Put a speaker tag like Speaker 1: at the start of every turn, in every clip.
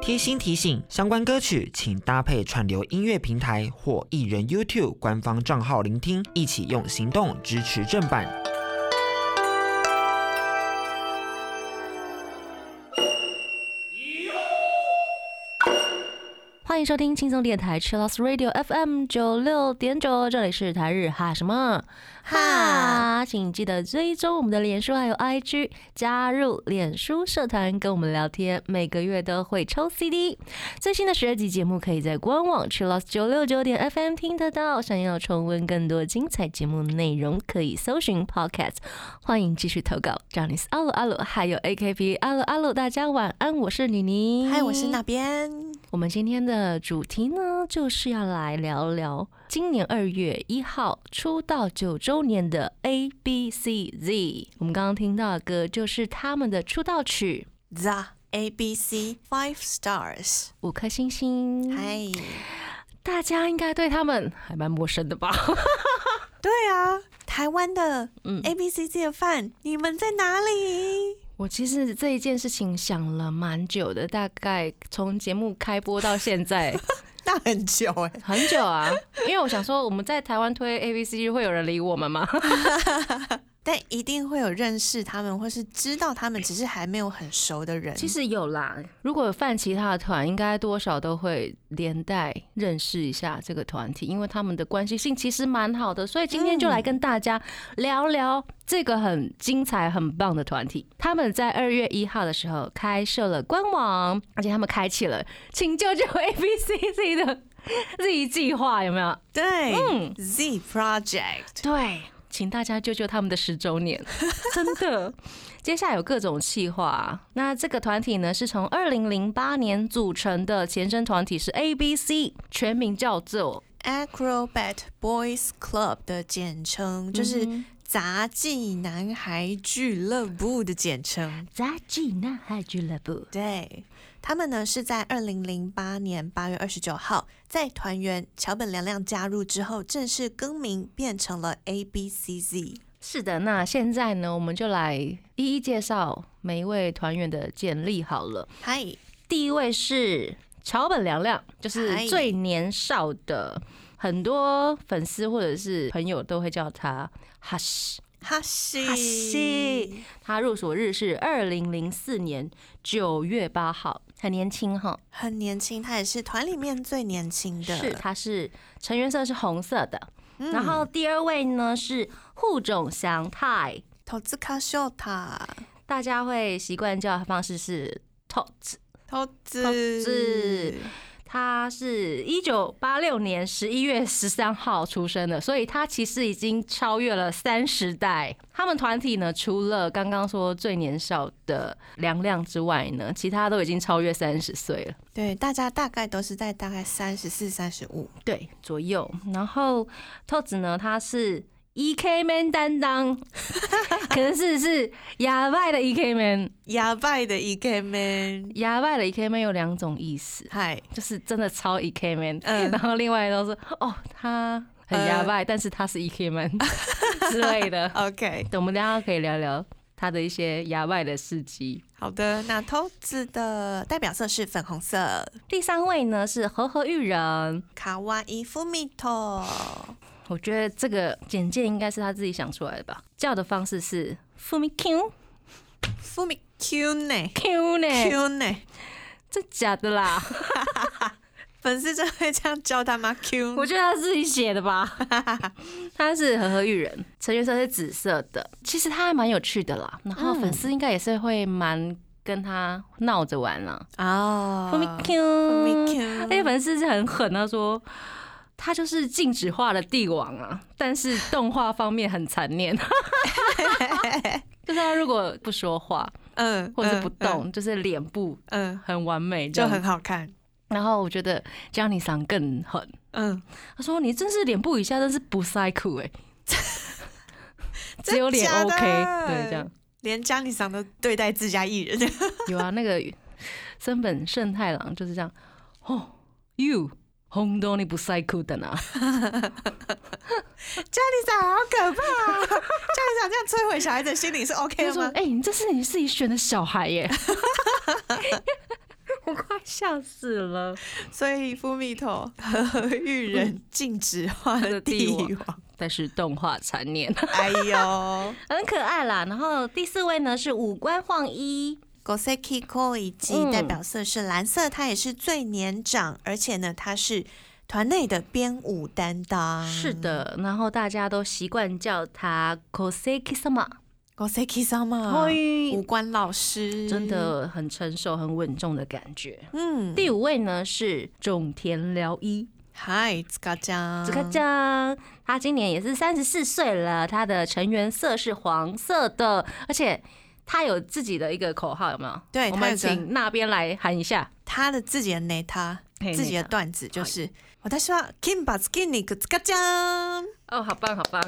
Speaker 1: 贴心提醒：相关歌曲请搭配串流音乐平台或艺人 YouTube 官方账号聆听，一起用行动支持正版。
Speaker 2: 迎收听轻松电台 Chillus Radio FM 九六点九，这里是台日哈什么哈，请记得追踪我们的脸书还有 IG，加入脸书社团跟我们聊天，每个月都会抽 CD。最新的十二集节目可以在官网 Chillus 九六九点 FM 听得到。想要重温更多精彩节目内容，可以搜寻 Podcast。欢迎继续投稿 i c e 阿鲁阿鲁，还有 AKP 阿鲁阿鲁，大家晚安，我是妮妮，
Speaker 3: 嗨，我是那边。
Speaker 2: 我们今天的主题呢，就是要来聊聊今年二月一号出道九周年的 A B C Z。我们刚刚听到的歌就是他们的出道曲
Speaker 3: The A B C Five Stars，《
Speaker 2: 五颗星星》。
Speaker 3: 嗨，
Speaker 2: 大家应该对他们还蛮陌生的吧？
Speaker 3: 对啊，台湾的
Speaker 2: 嗯
Speaker 3: A B C Z 的饭，你们在哪里？
Speaker 2: 我其实这一件事情想了蛮久的，大概从节目开播到现在
Speaker 3: 那很久哎、
Speaker 2: 很久啊，因为我想说我们在台湾推 A B C 会有人理我们吗？
Speaker 3: 但一定会有认识他们，或是知道他们，只是还没有很熟的人。
Speaker 2: 其实有啦，如果犯其他的团，应该多少都会连带认识一下这个团体，因为他们的关系性其实蛮好的。所以今天就来跟大家聊聊这个很精彩、很棒的团体。他们在二月一号的时候开设了官网，而且他们开启了“请救救 A B C C” 的 Z 计划，有没有？
Speaker 3: 对，
Speaker 2: 嗯
Speaker 3: Z Project，
Speaker 2: 对，请大家救救他们的十周年，真的。接下来有各种企划，那这个团体呢是从二零零八年组成的，前身团体是 A B C，全名叫做
Speaker 3: Acrobat Boys Club 的简称，就是
Speaker 2: 嗯
Speaker 3: 杂技男孩俱乐部的简称。
Speaker 2: 杂技男孩俱乐部。
Speaker 3: 对他们呢，是在二零零八年八月二十九号，在团员桥本凉亮加入之后，正式更名变成了 A B C Z。
Speaker 2: 是的，那现在呢，我们就来一一介绍每一位团员的简历好了。
Speaker 3: 嗨，
Speaker 2: 第一位是桥本凉亮，就是最年少的，很多粉丝或者是朋友都会叫他哈西。
Speaker 3: 哈西，
Speaker 2: 哈西，他入所日是二零零四年九月八号，很年轻哈。
Speaker 3: 很年轻，他也是团里面最年轻的。
Speaker 2: 是，他是成员色是红色的。
Speaker 3: 嗯
Speaker 2: 然后第二位呢是户冢祥太，
Speaker 3: 投资卡秀塔，
Speaker 2: 大家会习惯叫他方式是 Tots。
Speaker 3: 投资
Speaker 2: 投资他是一九八六年十一月十三号出生的，所以他其实已经超越了三十代。他们团体呢，除了刚刚说最年少的梁亮之外呢，其他都已经超越三十岁了，
Speaker 3: 对，大家大概都是在大概三十四、三十五。
Speaker 2: 对左右。然后透子呢，他是 E K man 担当，可能是是哑巴的 E K man，
Speaker 3: 哑巴的 E K man，
Speaker 2: 哑巴的 E K man 有两种意思。
Speaker 3: 嗨，
Speaker 2: 就是真的超 E K man，、
Speaker 3: 嗯。
Speaker 2: 然后另外都是哦，他很哑巴，但是他是 E K man 之类的。
Speaker 3: ，OK，
Speaker 2: 等我们等一下可以聊聊他的一些哑巴的事迹。
Speaker 3: 好的。那投资的代表色是粉红色，
Speaker 2: 第三位呢是和和玉人，
Speaker 3: 卡哇伊夫米托，
Speaker 2: 我觉得这个简介应该是他自己想出来的吧，叫的方式是 Fumi
Speaker 3: q”，“fumi Q 呢
Speaker 2: Q 呢
Speaker 3: ，？Q 呢？
Speaker 2: 这假的啦，
Speaker 3: 粉丝真的会这样叫他吗？Q，
Speaker 2: 我觉得他自己写的吧。他是和和玉人，成员色是紫色的，其实他还蛮有趣的啦。然后粉丝应该也是会蛮跟他闹着玩啦。
Speaker 3: 哦
Speaker 2: f u m i
Speaker 3: Q，Fumi Q
Speaker 2: 那些粉丝是很狠，他说他就是静止化的帝王啊，但是动画方面很残念，就是他如果不说话
Speaker 3: 嗯，
Speaker 2: 或者是不
Speaker 3: 嗯，
Speaker 2: 动，就是脸部
Speaker 3: 嗯，
Speaker 2: 很完美，
Speaker 3: 就很。好看。
Speaker 2: 然后我觉得 Johnny 桑更狠，
Speaker 3: 嗯，
Speaker 2: 他说你真是脸部以下，真是不塞酷哎，只有脸 OK，对，这样。
Speaker 3: 连家里桑都对待自家艺人，
Speaker 2: 有啊，那个森本胜太郎就是这样，哦，you 红豆你不塞裤的呢，
Speaker 3: 家里长好可怕、啊，家里长这样摧毁小孩子的心理是 OK
Speaker 2: 他说：“
Speaker 3: 的吗？
Speaker 2: 哎、你这是你自己选的小孩耶！” 我快笑死了。
Speaker 3: 所以富蜜头和育人禁止化的帝王，
Speaker 2: 但是动画残念，
Speaker 3: 哎呦
Speaker 2: 很可爱啦。然后第四位呢是五官晃一，
Speaker 3: ，Goseki Koichi
Speaker 2: 嗯。
Speaker 3: 代表色是蓝色，他也是最年长，而且呢，他是团内的编舞担当。
Speaker 2: 是的，然后大家都习惯叫他 sama，，Goseki sama 嘿
Speaker 3: 五官老师，
Speaker 2: 真，的很成熟、很稳重的感觉。
Speaker 3: 嗯，
Speaker 2: 第五位呢是种田辽一，
Speaker 3: 嗨，子卡酱，
Speaker 2: 子卡酱，他今年也是三十四岁了，他的成员色是黄色的，而且他有自己的一个口号，有没有？
Speaker 3: 对我们
Speaker 2: 请那边来喊一下。
Speaker 3: 他的自己的 neta，自己的段子就是我在说 Kimba Skinny 子卡酱，
Speaker 2: 哦，好棒，好棒。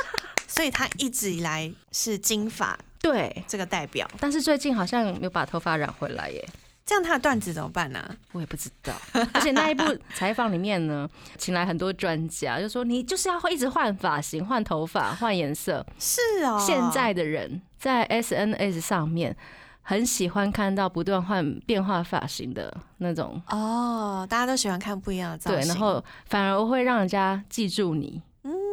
Speaker 3: 所以他一直以来是金发
Speaker 2: 对，
Speaker 3: 这个代表。
Speaker 2: 但是最近好像有把头发染回来耶。
Speaker 3: 这样他的段子怎么办呢、
Speaker 2: 我也不知道，而且那一部采访里面呢，请来很多专家，就说你就是要会一直换发型、换头发、换颜色。
Speaker 3: 是哦，
Speaker 2: 现在的人在 SNS 上面很喜欢看到不断换变化发型的那种，
Speaker 3: 哦，大家都喜欢看不一样的造
Speaker 2: 对，然后反而会让人家记住你。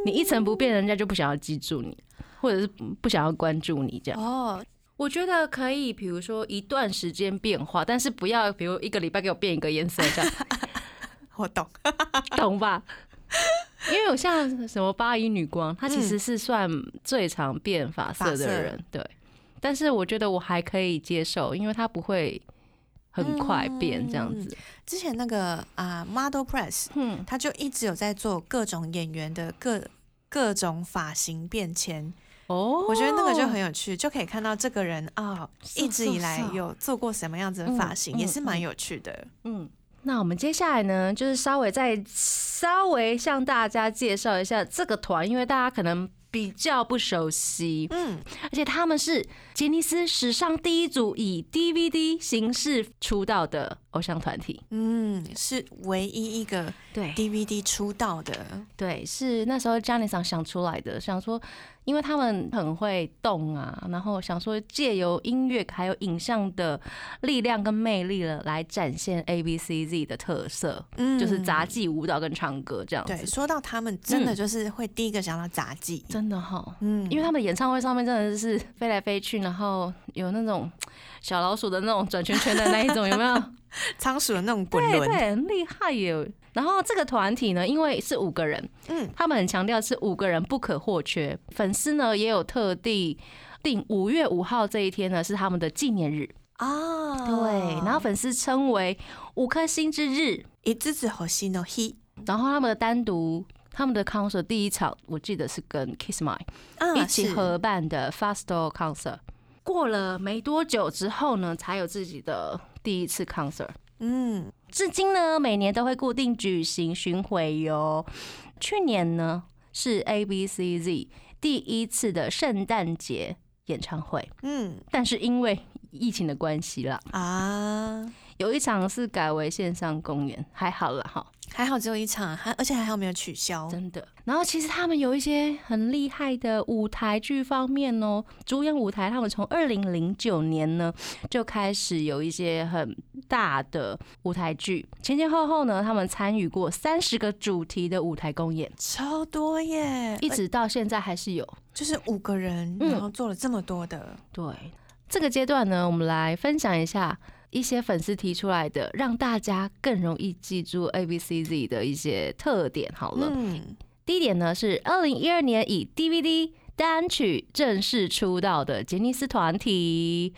Speaker 2: 你一成不变，人家就不想要记住你，或者是不想要关注你这样。
Speaker 3: 哦，
Speaker 2: 我觉得可以，比如说一段时间变化，但是不要，比如一个礼拜给我变一个颜色这样。
Speaker 3: 我懂。
Speaker 2: 懂吧？因为我像什么八一女光，她其实是算最常变发色的人，对。但是我觉得我还可以接受，因为她不会很快变这样子。
Speaker 3: 之前那个啊、Model Press，
Speaker 2: 嗯，
Speaker 3: 他就一直有在做各种演员的各各种发型变迁，
Speaker 2: 哦
Speaker 3: 我觉得那个就很有趣，就可以看到这个人啊、
Speaker 2: 是
Speaker 3: 一直以来有做过什么样子的发型，
Speaker 2: 嗯
Speaker 3: 也是蛮有趣的。
Speaker 2: 嗯。那我们接下来呢，就是稍微再稍微向大家介绍一下这个团，因为大家可能比较不熟悉。
Speaker 3: 嗯，
Speaker 2: 而且他们是杰尼斯史上第一组以 DVD 形式出道的偶像团体。
Speaker 3: 嗯，是唯一一个
Speaker 2: 对
Speaker 3: DVD 出道的。
Speaker 2: 对，是那时候 j a n i 桑想出来的，想说，因为他们很会动啊，然后想说借由音乐还有影像的力量跟魅力了，来展现 A B C Z 的特色，
Speaker 3: 嗯
Speaker 2: 就是杂技舞蹈跟唱歌这样
Speaker 3: 对，说到他们，真的
Speaker 2: 嗯
Speaker 3: 就是会第一个想到杂技。
Speaker 2: 真的哈，
Speaker 3: 嗯，
Speaker 2: 因为他们演唱会上面真的是飞来飞去，然后有那种小老鼠的那种转圈圈的那一种，有没有？
Speaker 3: 仓鼠的那种滚轮，
Speaker 2: 对对，很厉害耶。然后这个团体呢，因为是五个人，
Speaker 3: 嗯，
Speaker 2: 他们很强调是五个人不可或缺。粉丝呢也有特地定五月五号这一天呢是他们的纪念日，
Speaker 3: 啊，
Speaker 2: 对。然后粉丝称为五颗星之日。
Speaker 3: 一只只火星的 he，
Speaker 2: 然后他们的单独。他们的 concert 第一场，我记得是跟 Kiss My
Speaker 3: 啊
Speaker 2: 一起合办的 Festival Concert。过了没多久之后呢，才有自己的第一次 concert。
Speaker 3: 嗯，
Speaker 2: 至今呢，每年都会固定举行巡回哟。去年呢是 A B C Z 第一次的圣诞节演唱会，
Speaker 3: 嗯。
Speaker 2: 但是因为疫情的关系啦，
Speaker 3: 啊，
Speaker 2: 有一场是改为线上公演，还好了哈，
Speaker 3: 还好只有一场，还而且还好没有取消。
Speaker 2: 真的。然后其实他们有一些很厉害的舞台剧方面哦，主演舞台，他们从二零零九年呢就开始有一些很大的舞台剧，前前后后呢，他们参与过三十个主题的舞台公演。
Speaker 3: 超多耶，
Speaker 2: 一直到现在还是有。
Speaker 3: 就是五个人，
Speaker 2: 嗯
Speaker 3: 然后做了这么多的，
Speaker 2: 对，这个阶段呢，我们来分享一下一些粉丝提出来的，让大家更容易记住 A B C Z 的一些特点。好了，
Speaker 3: 嗯，
Speaker 2: 第一点呢是二零一二年以 DVD 单曲正式出道的杰尼斯团体。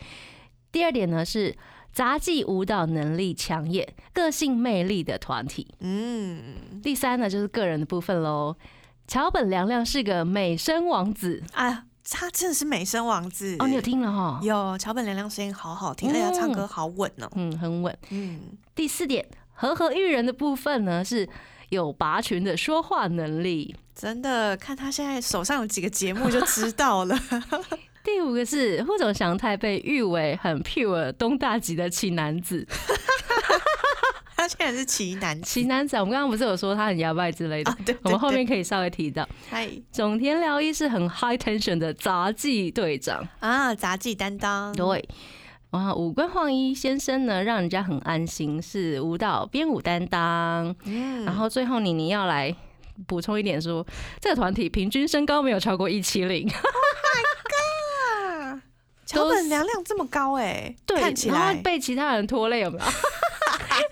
Speaker 2: 第二点呢是杂技舞蹈能力强烈、个性魅力的团体。
Speaker 3: 嗯，
Speaker 2: 第三呢就是个人的部分喽。桥本凉亮是个美声王子
Speaker 3: 哎呀，他真的是美声王子
Speaker 2: 哦，你有？听了哈？
Speaker 3: 有桥本凉亮声音好好听，
Speaker 2: 嗯
Speaker 3: 而且他唱歌好稳哦。
Speaker 2: 嗯，很稳。
Speaker 3: 嗯，
Speaker 2: 第四点，和和育人的部分呢是有拔群的说话能力。
Speaker 3: 真的，看他现在手上有几个节目就知道了。
Speaker 2: 第五个是户总祥太被誉为很 pure 东大吉的奇男子，
Speaker 3: 他竟然是奇男子。
Speaker 2: 奇男子啊，我们刚刚不是有说他很摇摆之类的
Speaker 3: 啊，，对，
Speaker 2: 我们后面可以稍微提到。
Speaker 3: 嗨。
Speaker 2: 总田辽一是很 high tension 的杂技队长，
Speaker 3: 啊，杂技担当，
Speaker 2: 对。哇，五官晃一先生呢，让人家很安心，是舞蹈编舞担当。
Speaker 3: 嗯。
Speaker 2: 然后最后你你要来补充一点说，这个团体平均身高没有超过一七零，
Speaker 3: 啊，桥本娘亮这么高哎，
Speaker 2: 对，
Speaker 3: 看起
Speaker 2: 然后
Speaker 3: 来
Speaker 2: 被其他人拖累有没有？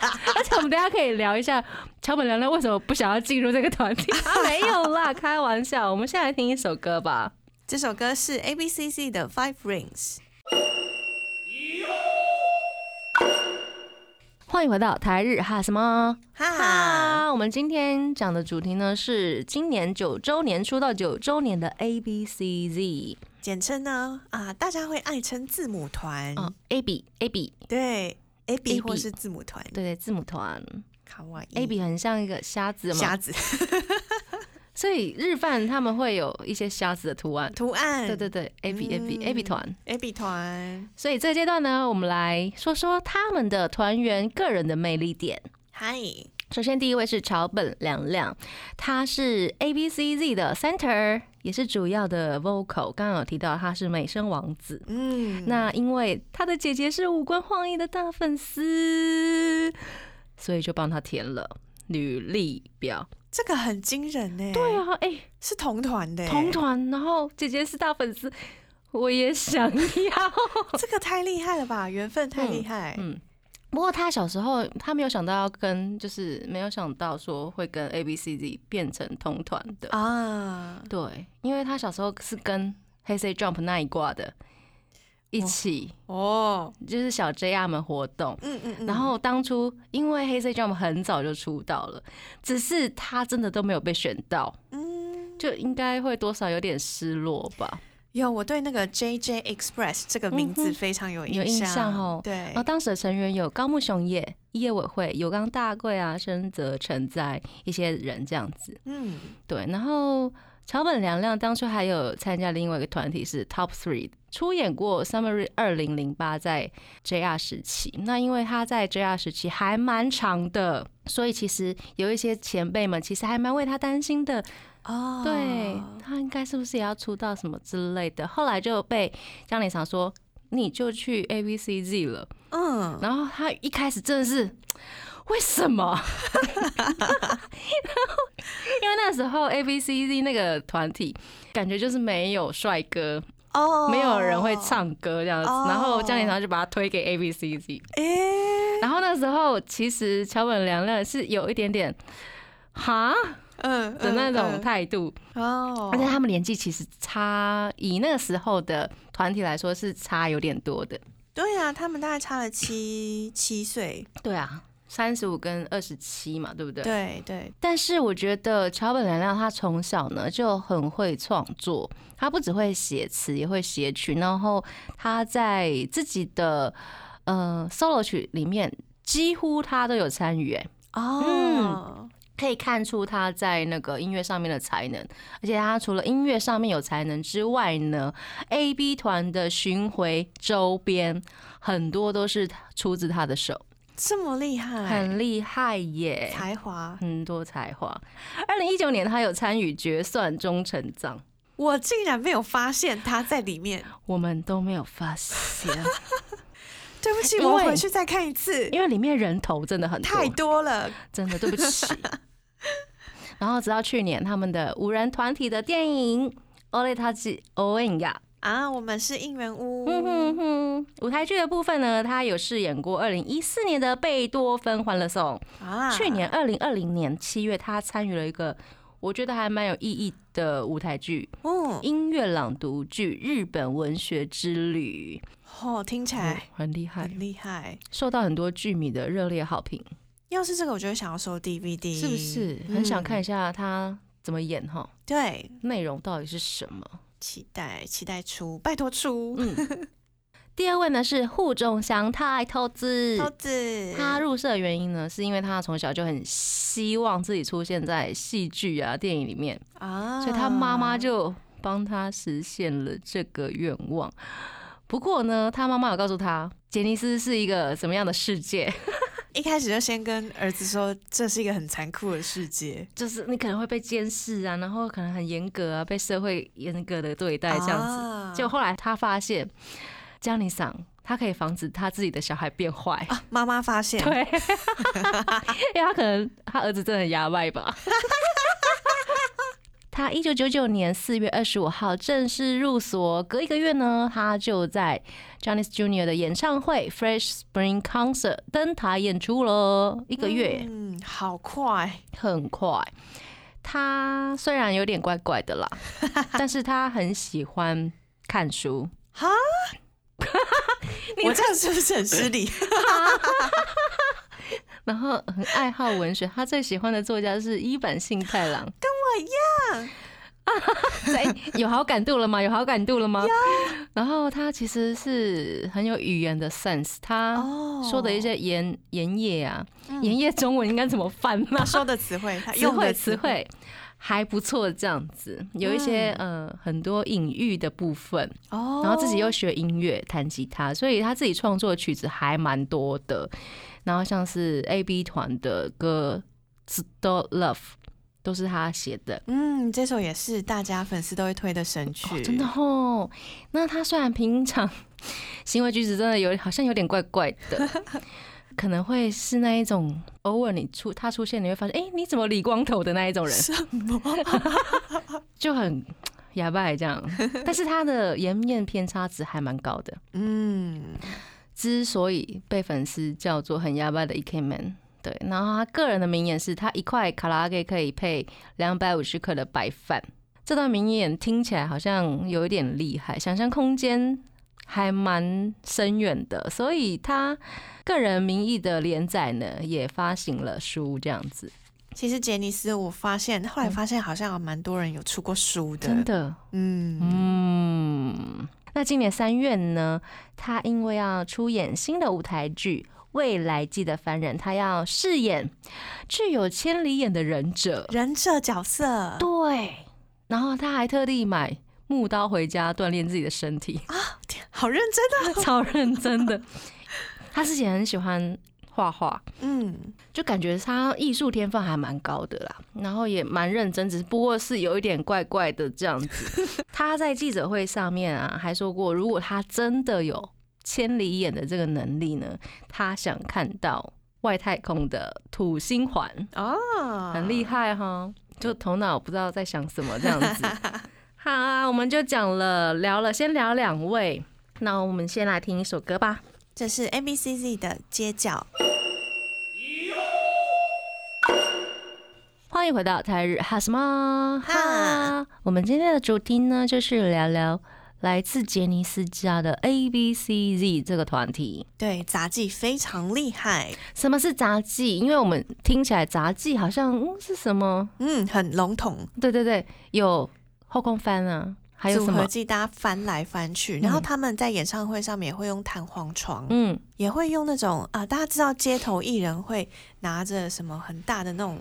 Speaker 2: 而且我们等一下可以聊一下桥本凉亮为什么不想要进入这个团体啊？没有啦，开玩笑。我们现在来听一首歌吧。
Speaker 3: 这首歌是 A B C C 的 Five Rings。
Speaker 2: 欢迎回到台日哈什么
Speaker 3: 哈哈，
Speaker 2: 我们今天讲的主题呢是今年九周年出道九周年的 A B C Z
Speaker 3: 简称呢啊，大家会爱称字母团，
Speaker 2: 哦，A B A B
Speaker 3: 对，A B
Speaker 2: AB
Speaker 3: 或是字母团，
Speaker 2: 对对字母团。
Speaker 3: 卡哇伊。
Speaker 2: A B 很像一个瞎子嘛。
Speaker 3: 瞎，子。
Speaker 2: 所以日饭他们会有一些瞎子的图案。
Speaker 3: 图案，
Speaker 2: 对对对，A B A B A B
Speaker 3: 嗯
Speaker 2: 团。
Speaker 3: A B 团，
Speaker 2: 所以这个阶段呢，我们来说说他们的团员个人的魅力点。
Speaker 3: 嗨，
Speaker 2: 首先，第一位是桥本凉亮，他是 A B C Z 的 center，也是主要的 vocal。刚刚有提到他是美声王子。
Speaker 3: 嗯，
Speaker 2: 那因为他的姐姐是五官晃逸的大粉丝，所以就帮他填了履历表。
Speaker 3: 这个很惊人呢，
Speaker 2: 对，啊，哎、
Speaker 3: 是同团的，
Speaker 2: 同，团，然后姐姐是大粉丝，我也想要。
Speaker 3: 这个太厉害了吧，缘分太厉害，
Speaker 2: 嗯，不过他小时候他没有想到要跟，就是没有想到说会跟 A B C D 变成同团的。
Speaker 3: 啊，
Speaker 2: 对，因为他小时候是跟黑 C Jump 那一挂的，一起
Speaker 3: 哦，
Speaker 2: 就是小 JR 们活动。
Speaker 3: 嗯嗯嗯，
Speaker 2: 然后当初因为黑 C Jump 很早就出道了，只是他真的都没有被选到，
Speaker 3: 嗯，
Speaker 2: 就应该会多少有点失落吧。
Speaker 3: 有我对那个 J J Express 这个名字非常有
Speaker 2: 有印象哦。
Speaker 3: 对。
Speaker 2: 然后，当时的成员有高木雄也、叶委会、有冈大贵啊、深泽成在一些人这样子。
Speaker 3: 嗯，
Speaker 2: 对，然后桥本凉亮当初还有参加另外一个团体是 Top Three，出演过 Summer 二零零八在 JR 时期。那因为他在 JR 时期还蛮长的，所以其实有一些前辈们其实还蛮为他担心的。
Speaker 3: 哦，
Speaker 2: 对他应该是不是也要出道什么之类的？后来就被江里长说。你就去 A B C Z 了，
Speaker 3: 嗯，
Speaker 2: 然后他一开始真的是为什么？然 后因为那时候 A B C Z 那个团体感觉就是没有帅哥，
Speaker 3: 哦，
Speaker 2: 没有人会，唱歌这样子，
Speaker 3: 哦。
Speaker 2: 然后江连堂就把他推给 A B C Z，
Speaker 3: 哎，
Speaker 2: 然后那时候其实桥本凉亮是有一点点哈
Speaker 3: 嗯
Speaker 2: 的那种态度，
Speaker 3: 哦，
Speaker 2: 而且他们年纪其实差，以那个时候的团体来说是差有点多的。
Speaker 3: 对啊，他们大概差了七七岁，
Speaker 2: 对啊，三十五跟二十七嘛，对不对？
Speaker 3: 对对，
Speaker 2: 但是我觉得桥本凉亮他从小呢就很会创作，他不只会写词，也会写曲，然后他在自己的呃 solo 曲里面几乎他都有参与，哎，
Speaker 3: 哦，
Speaker 2: 可以看出他在那个音乐上面的才能，而且他除了音乐上面有才能之外呢，A B 团的巡回周边很多都是出自他的手，
Speaker 3: 这么厉害，
Speaker 2: 很厉害耶。
Speaker 3: 才华，
Speaker 2: 很多才华。二零一九年，他有参与《决算中成藏》，
Speaker 3: 我竟然没有发现他在里面，
Speaker 2: 我们都没有发现，
Speaker 3: 对不起，我回去再看一次，
Speaker 2: 因为里面人头真的很多，
Speaker 3: 太多了，
Speaker 2: 真的对不起。然后直到去年，他们的五人团体的电影《o l e t a j i o n 呀，
Speaker 3: 啊，我们是应援屋，
Speaker 2: 哼哼哼，舞台剧的部分呢，他有饰演过二零一四年的贝多芬欢乐颂。
Speaker 3: 啊，
Speaker 2: 去年二零二零年七月，他参与了一个我觉得还蛮有意义的舞台剧
Speaker 3: 哦，
Speaker 2: 音乐朗读剧《日本文学之旅》。
Speaker 3: 哦，听起
Speaker 2: 哦
Speaker 3: 来
Speaker 2: 很厉害，
Speaker 3: 很厉害。
Speaker 2: 受到很多剧迷的热烈好评，
Speaker 3: 要是这个，我就会想要收 DVD，
Speaker 2: 是不是？很想看一
Speaker 3: 嗯
Speaker 2: 下他怎么演哈，
Speaker 3: 对，
Speaker 2: 内容到底是什么？
Speaker 3: 期待期待出，拜托出，
Speaker 2: 嗯。第二位呢是户中祥太透子，
Speaker 3: 桃子，
Speaker 2: 他入社的原因呢，是因为他从小就很希望自己出现在戏剧啊、电影里面，
Speaker 3: 啊，
Speaker 2: 所以他妈妈就帮他实现了这个愿望。不过呢，他妈妈有告诉他，杰尼斯是一个什么样的世界，
Speaker 3: 一开始就先跟儿子说这是一个很残酷的世界，
Speaker 2: 就是你可能会被监视啊，然后可能很严格啊，被社会严格的对待这样子。
Speaker 3: 啊
Speaker 2: 结果后来他发现，江尼桑他可以防止他自己的小孩变坏。
Speaker 3: 啊，妈妈发现，
Speaker 2: 对，因为他可能他儿子真的很牙歪吧。他一九九九年四月二十五号正式入所，隔一个月呢，他就在 Johnny's Junior 的演唱会 Fresh Spring Concert 登台演出了。一个月、
Speaker 3: 嗯，好快，
Speaker 2: 很快。他虽然有点怪怪的啦，但是他很喜欢看书。
Speaker 3: 哈，我这样是不是很失礼？
Speaker 2: 然后很爱好文学，他最喜欢的作家是伊坂幸太郎。
Speaker 3: 跟我一样，
Speaker 2: 在 有好感度了吗？有好感度了吗？然后他其实是很有语言的 sense，他
Speaker 3: 哦
Speaker 2: 说的一些言言叶啊，
Speaker 3: 嗯
Speaker 2: 言叶中文应该怎么翻呢
Speaker 3: 他？说的词汇，用的
Speaker 2: 汇词，汇还不错，这样子有一些呃很多隐喻的部分，
Speaker 3: 哦，
Speaker 2: 然后自己又学音乐，弹吉他，所以他自己创作的曲子还蛮多的。然后像是 A B 团的歌《Still Love》都是他写的。
Speaker 3: 嗯，这首也是大家粉丝都会推的神曲，
Speaker 2: 哦，真的哦。那他虽然平常行为举止真的有好像有点怪怪的，可能会是那一种偶尔你出他出现，你会发现，哎、你怎么理光头的那一种人，
Speaker 3: 什么？
Speaker 2: 就很哑巴这样。但是他的颜面偏差值还蛮高的。
Speaker 3: 嗯，
Speaker 2: 之所以被粉丝叫做很哑巴的 E.K. Man。对，然后他个人的名言是他一块卡拉 OK 可以配两百五十克的白饭。这段名言听起来好像有一点厉害，想象空间还蛮深远的，所以他个人名义的连载呢也发行了书，这样子，
Speaker 3: 其实杰尼斯，我发现后来发现好像有蛮多人有出过书的，
Speaker 2: 真，的，
Speaker 3: 嗯，
Speaker 2: 嗯。那今年三月呢，他因为要出演新的舞台剧《未来记得凡人》，他要饰演具有千里眼的忍者。
Speaker 3: 忍者角色，
Speaker 2: 对，然后他还特地买木刀回家锻炼自己的身体，
Speaker 3: 天好认真的，
Speaker 2: 超认真的。他自己很喜欢画画，
Speaker 3: 嗯，
Speaker 2: 就感觉他艺术天分还蛮高的啦，然后也蛮认真，只不过是有一点怪怪的这样子。他在记者会上面啊，还说过，如果他真的有千里眼的这个能力呢，他想看到外太空的土星环，
Speaker 3: 哦，
Speaker 2: 很厉害哈，就头脑不知道在想什么这样子。好啊，我们就讲了聊了，先聊两位，那我们先来听一首歌吧。
Speaker 3: 这是 A B C Z 的街角，
Speaker 2: 欢迎回到台日哈什么
Speaker 3: 哈
Speaker 2: 哈。我们今天的主题呢，就是聊聊来自杰尼斯家的 A B C Z 这个团体。
Speaker 3: 对，杂技非常厉害，
Speaker 2: 什么是杂技？因为我们听起来杂技好像嗯是什么？
Speaker 3: 嗯，很笼统，
Speaker 2: 对对对，有后空翻啊，还有
Speaker 3: 组合
Speaker 2: 什么？
Speaker 3: 技大家翻来翻去，然后他们在演唱会上面也会用弹簧床，
Speaker 2: 嗯，
Speaker 3: 也会用那种啊，大家知道街头艺人会拿着什么很大的那种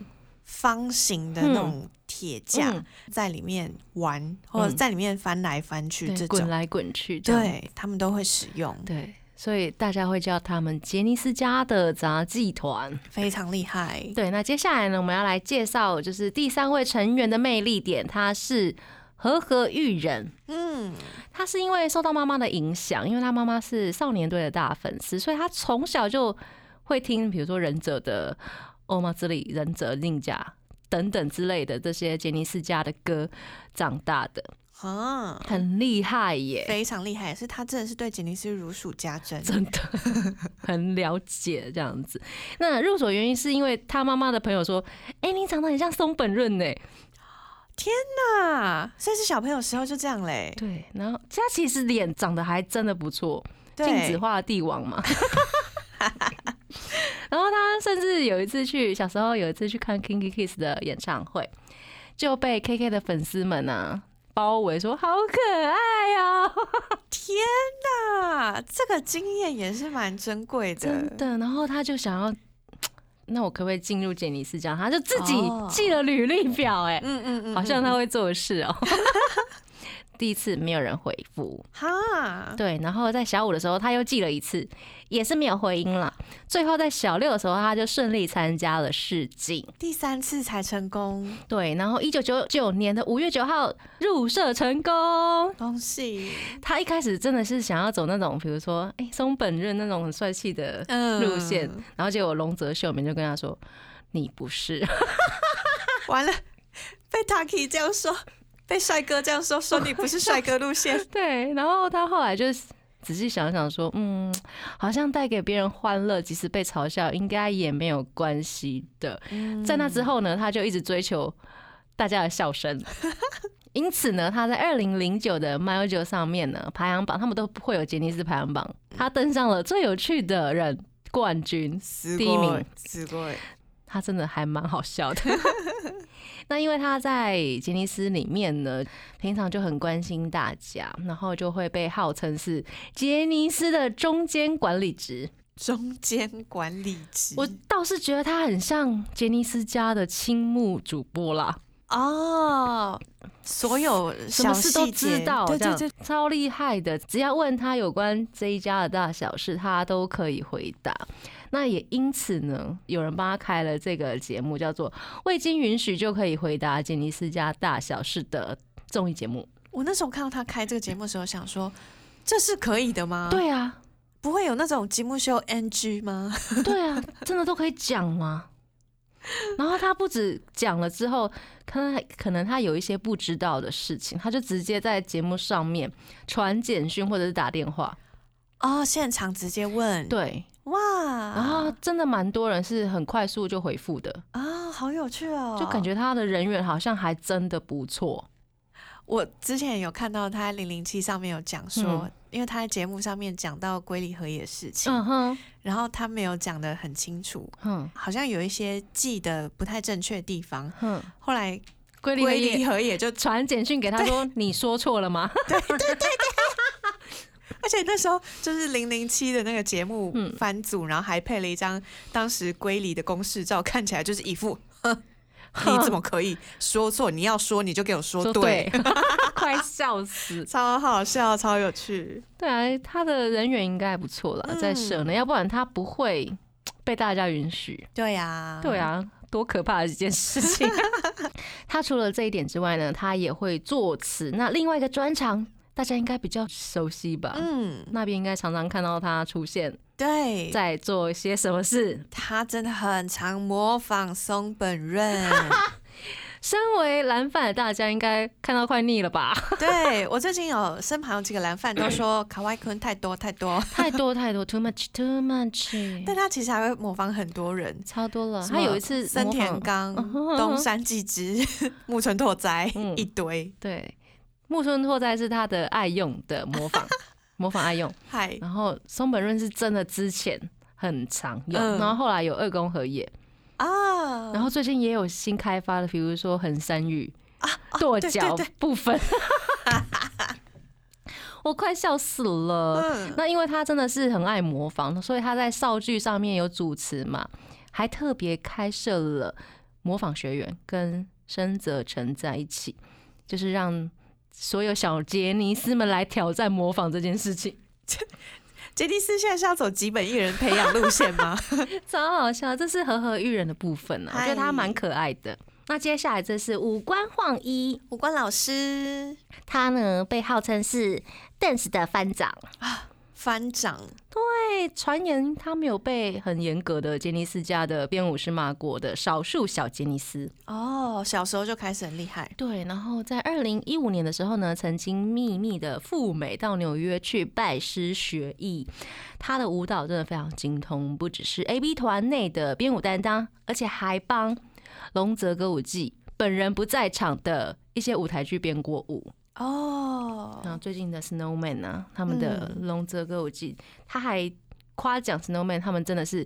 Speaker 3: 方形的那种铁架、
Speaker 2: 嗯
Speaker 3: 在里面玩，或者在里面翻来翻去，这种，
Speaker 2: 滚来滚去。
Speaker 3: 对他们都会使用，
Speaker 2: 对，所以大家会叫他们杰尼斯家的杂技团。
Speaker 3: 非常厉害。
Speaker 2: 对，那接下来呢，我们要来介绍就是第三位成员的魅力点，他是和和玉人。
Speaker 3: 嗯，
Speaker 2: 他是因为受到妈妈的影响，因为他妈妈是少年队的大粉丝，所以他从小就会听，比如说忍者的《欧马之里》、忍者令甲等等之类的这些杰尼斯家的歌长大的，
Speaker 3: 啊，
Speaker 2: 很厉害耶。
Speaker 3: 非常厉害，是他真的是对杰尼斯如数家珍。
Speaker 2: 真的 很了解这样子。那入手原因是因为他妈妈的朋友说：“哎、你长得很像松本润呢。
Speaker 3: 天啊，所以是小朋友时候就这样嘞”。
Speaker 2: 对，然后他其实脸长得还真的不错，
Speaker 3: 对
Speaker 2: 镜子画帝王嘛。然后他甚至有一次去小时候有一次去看 Kinky Kiss 的演唱会，就被 KK 的粉丝们啊包围说好可爱哦、
Speaker 3: 天哪，这个经验也是蛮珍贵的。
Speaker 2: 真的。然后他就想要，那我可不可以进入杰尼斯这样？他就自己
Speaker 3: 哦
Speaker 2: 寄了履历表、哎、
Speaker 3: 嗯嗯嗯，
Speaker 2: 好像他会做的事哦、第一次没有人回复，
Speaker 3: 哈，
Speaker 2: 对，然后在小五的时候他又寄了一次，也是没有回音了。最后在小六的时候，他就顺利参加了试镜，
Speaker 3: 第三次才成功，
Speaker 2: 对，然后一九九九年的五月九号入社成功。
Speaker 3: 恭喜！
Speaker 2: 他一开始真的是想要走那种，比如说，哎、松本润那种很帅气的
Speaker 3: 嗯
Speaker 2: 路线，然后结果龙泽秀明就跟他说：“你不是。
Speaker 3: 完了，被 Taki 这样说，被帅哥这样说，说你不是帅哥路线，”
Speaker 2: 对，然后他后来就仔细想想说：“嗯，好像带给别人欢乐，即使被嘲笑，应该也没有关系的。”在那之后呢，他就一直追求大家的笑声。因此呢，他在二零零九的 m y o 上面呢，排行榜他们都会有杰尼斯排行榜，他登上了最有趣的人冠军。
Speaker 3: す
Speaker 2: 第一名，
Speaker 3: すごい。
Speaker 2: 他真的还蛮好笑的。 那因为他在杰尼斯里面呢，平常就很关心大家，然后就会被号称是杰尼斯的中间管理职。
Speaker 3: 中间管理职，
Speaker 2: 我倒是觉得他很像杰尼斯家的青木主播啦，
Speaker 3: 哦，所有小
Speaker 2: 什么事都知道，
Speaker 3: 对对对，
Speaker 2: 超厉害的。只要问他有关这一家的大小事，他都可以回答。那也因此呢，有人帮他开了这个节目，叫做“未经允许就可以回答杰尼斯家大小事”的综艺节目。
Speaker 3: 我那时候看到他开这个节目的时候，想说这是可以的吗？，
Speaker 2: 对啊，
Speaker 3: 不会有那种节目秀 NG 吗？
Speaker 2: 对啊，真的都可以讲吗？然后他不止讲了之后，可能可能他有一些不知道的事情，他就直接在节目上面传简讯或者是打电话。
Speaker 3: 哦，现场直接问，，
Speaker 2: 对，
Speaker 3: 哇，
Speaker 2: 然后真的蛮多人是很快速就回复的，
Speaker 3: 啊、好有趣哦，
Speaker 2: 就感觉他的人缘好像还真的不错。
Speaker 3: 我之前有看到他在零零七上面有讲说，
Speaker 2: 嗯。
Speaker 3: 因为他在节目上面讲到龟梨和也的事情，
Speaker 2: 嗯哼，
Speaker 3: 然后他没有讲的很清楚，
Speaker 2: 嗯
Speaker 3: 好像有一些记得不太正确的地方。
Speaker 2: 嗯，
Speaker 3: 后来
Speaker 2: 龟梨
Speaker 3: 和也就，
Speaker 2: 传简讯给他说：“你说错了吗
Speaker 3: 而且那时候就是零零七的那个节目
Speaker 2: 嗯
Speaker 3: 番组，然后还配了一张当时归离的公式照，看起来就是一副。哼你怎么可以说错？你要说你就给我？”说
Speaker 2: 说
Speaker 3: 对，
Speaker 2: 对，快笑死！
Speaker 3: 超好笑，超有趣。
Speaker 2: 对啊，他的人缘应该还不错了，
Speaker 3: 嗯
Speaker 2: 在社呢，要不然他不会 被大家允许。
Speaker 3: 对呀、
Speaker 2: 对，啊，多可怕的一件事情！他除了这一点之外呢，他也会作词。那另外一个专长，大家应该比较熟悉吧？
Speaker 3: 嗯，
Speaker 2: 那边应该常常看到他出现
Speaker 3: 对，
Speaker 2: 在做些什么事。
Speaker 3: 他真的很常模仿松本润。
Speaker 2: 身为蓝饭的大家，应该看到快腻了吧？
Speaker 3: 对我最近有身旁有几个蓝饭都说 卡哇伊坤太多太多，
Speaker 2: 太多太多，too much too much，
Speaker 3: 但他其实还会模仿很多人。
Speaker 2: 超多了。他有一次
Speaker 3: 森田刚、东山纪之、木村拓哉
Speaker 2: 嗯
Speaker 3: 一堆，
Speaker 2: 对木村拓哉是他的爱用的模仿，模仿爱用。
Speaker 3: 嗨，
Speaker 2: 然后松本润是真的之前很常用，
Speaker 3: 嗯
Speaker 2: 然后后来有二宫和也，
Speaker 3: 啊，
Speaker 2: 然后最近也有新开发的，比如说横山裕
Speaker 3: 啊
Speaker 2: 跺脚部分 我快笑死了。
Speaker 3: 嗯
Speaker 2: 那因为他真的是很爱模仿，所以他在少剧上面有主持嘛，还特别开设了模仿学员，跟深泽成在一起，就是让所有小杰尼斯们来挑战模仿这件事情。
Speaker 3: 杰尼斯现在是要走基本艺人培养路线吗？
Speaker 2: 超好笑，这是和和育人的部分啊，我觉得他
Speaker 3: 嗨
Speaker 2: 蛮可爱的。那接下来这是五官晃一，
Speaker 3: 五官老师
Speaker 2: 他呢被号称是 dance 的班长。
Speaker 3: 班长，
Speaker 2: 对，传言他没有被很严格的杰尼斯家的编舞师骂过的少数小杰尼斯。
Speaker 3: 哦，小时候就开始很厉害，
Speaker 2: 对，然后在二零一五年的时候呢，曾经秘密的赴美到纽约去拜师学艺。他的舞蹈真的非常精通，不只是 A B 团内的编舞担当，而且还帮龙泽歌舞伎本人不在场的一些舞台剧编过舞。
Speaker 3: 哦，
Speaker 2: 然后最近的 Snowman 啊，他们的
Speaker 3: 嗯
Speaker 2: 龙泽歌舞伎，他还夸奖 Snowman 他们真的是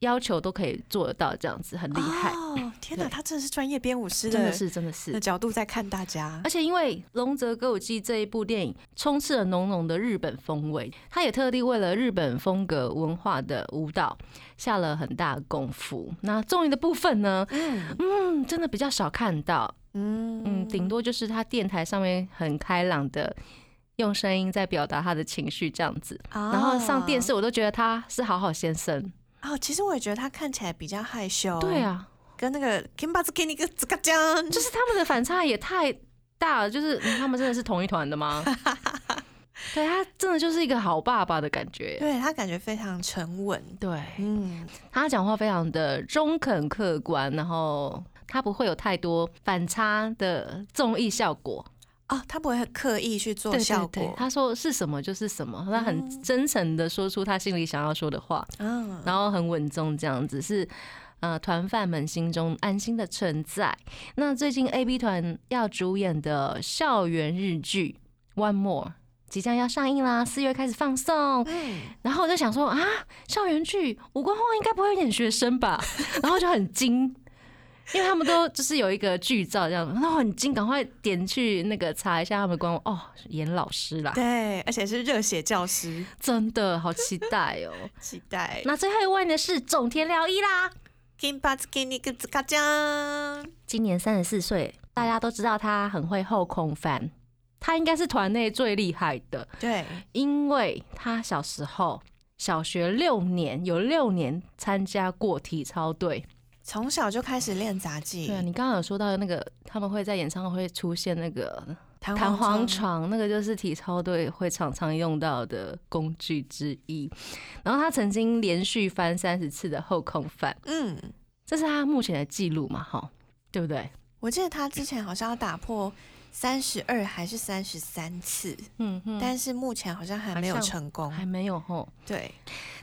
Speaker 2: 要求都可以做得到，这样子很厉害，
Speaker 3: 哦，天哪，他真的是专业编舞师
Speaker 2: 真的是真的是
Speaker 3: 的。角度在看大家
Speaker 2: 而且因为《龙泽歌舞伎》这一部电影充斥了浓浓的日本风味，他也特地为了日本风格文化的舞蹈下了很大功夫。那综艺的部分呢，
Speaker 3: 嗯
Speaker 2: 嗯，真的比较少看到。
Speaker 3: 嗯
Speaker 2: 嗯，顶多就是他电台上面很开朗的。用声音在表达他的情绪，这样子，然后上电视，我都觉得他是好好先生。
Speaker 3: 哦，其实我也觉得他看起来比较害羞。
Speaker 2: 对啊，
Speaker 3: 跟那个 Kimba 给你个这个酱，
Speaker 2: 就是他们的反差也太大了。就是他们真的是同一团的吗？对他真的就是一个好爸爸的感觉。
Speaker 3: 对他感觉非常沉稳。
Speaker 2: 对，
Speaker 3: 嗯，
Speaker 2: 他讲话非常的中肯客观，然后他不会有太多反差的综艺效果。
Speaker 3: 哦，他不会刻意去做效果。
Speaker 2: 对对对他说是什么就是什么，他很真诚的说出他心里想要说的话，
Speaker 3: 嗯，
Speaker 2: 然后很稳重，这样子是呃团饭们心中安心的存在。那最近 A B 团要主演的校园日剧《One More》即将要上映啦，四月开始放送。
Speaker 3: 嗯，
Speaker 2: 然后我就想说啊，校园剧五官后应该不会演学生吧？然后就很惊。因为他们都就是有一个剧照这样，然后很惊，赶快点去那个查一下他们官网哦，演老师啦，
Speaker 3: 对，而且是热血教师，
Speaker 2: 真的好期待哦，
Speaker 3: 期待。
Speaker 2: 那最后一位呢是种田辽一啦
Speaker 3: ，Kimba 给你个子卡酱，
Speaker 2: 今年三十四岁，大家都知道他很会后空翻，他应该是团内最厉害的，
Speaker 3: 对，
Speaker 2: 因为他小时候小学六年有六年参加过体操队。
Speaker 3: 从小就开始练杂技。
Speaker 2: 对啊，你刚刚有说到那个他们会在演唱会出现那个
Speaker 3: 弹
Speaker 2: 弹簧
Speaker 3: 床，
Speaker 2: 床，那个就是体操队会常常用到的工具之一。然后他曾经连续翻三十次的后空翻，
Speaker 3: 嗯，
Speaker 2: 这是他目前的记录嘛？哈，对不对？
Speaker 3: 我记得他之前好像要打破三十二还是三十三次，
Speaker 2: 嗯哼，
Speaker 3: 但是目前好像还没有成功。
Speaker 2: 还没有吼。
Speaker 3: 对，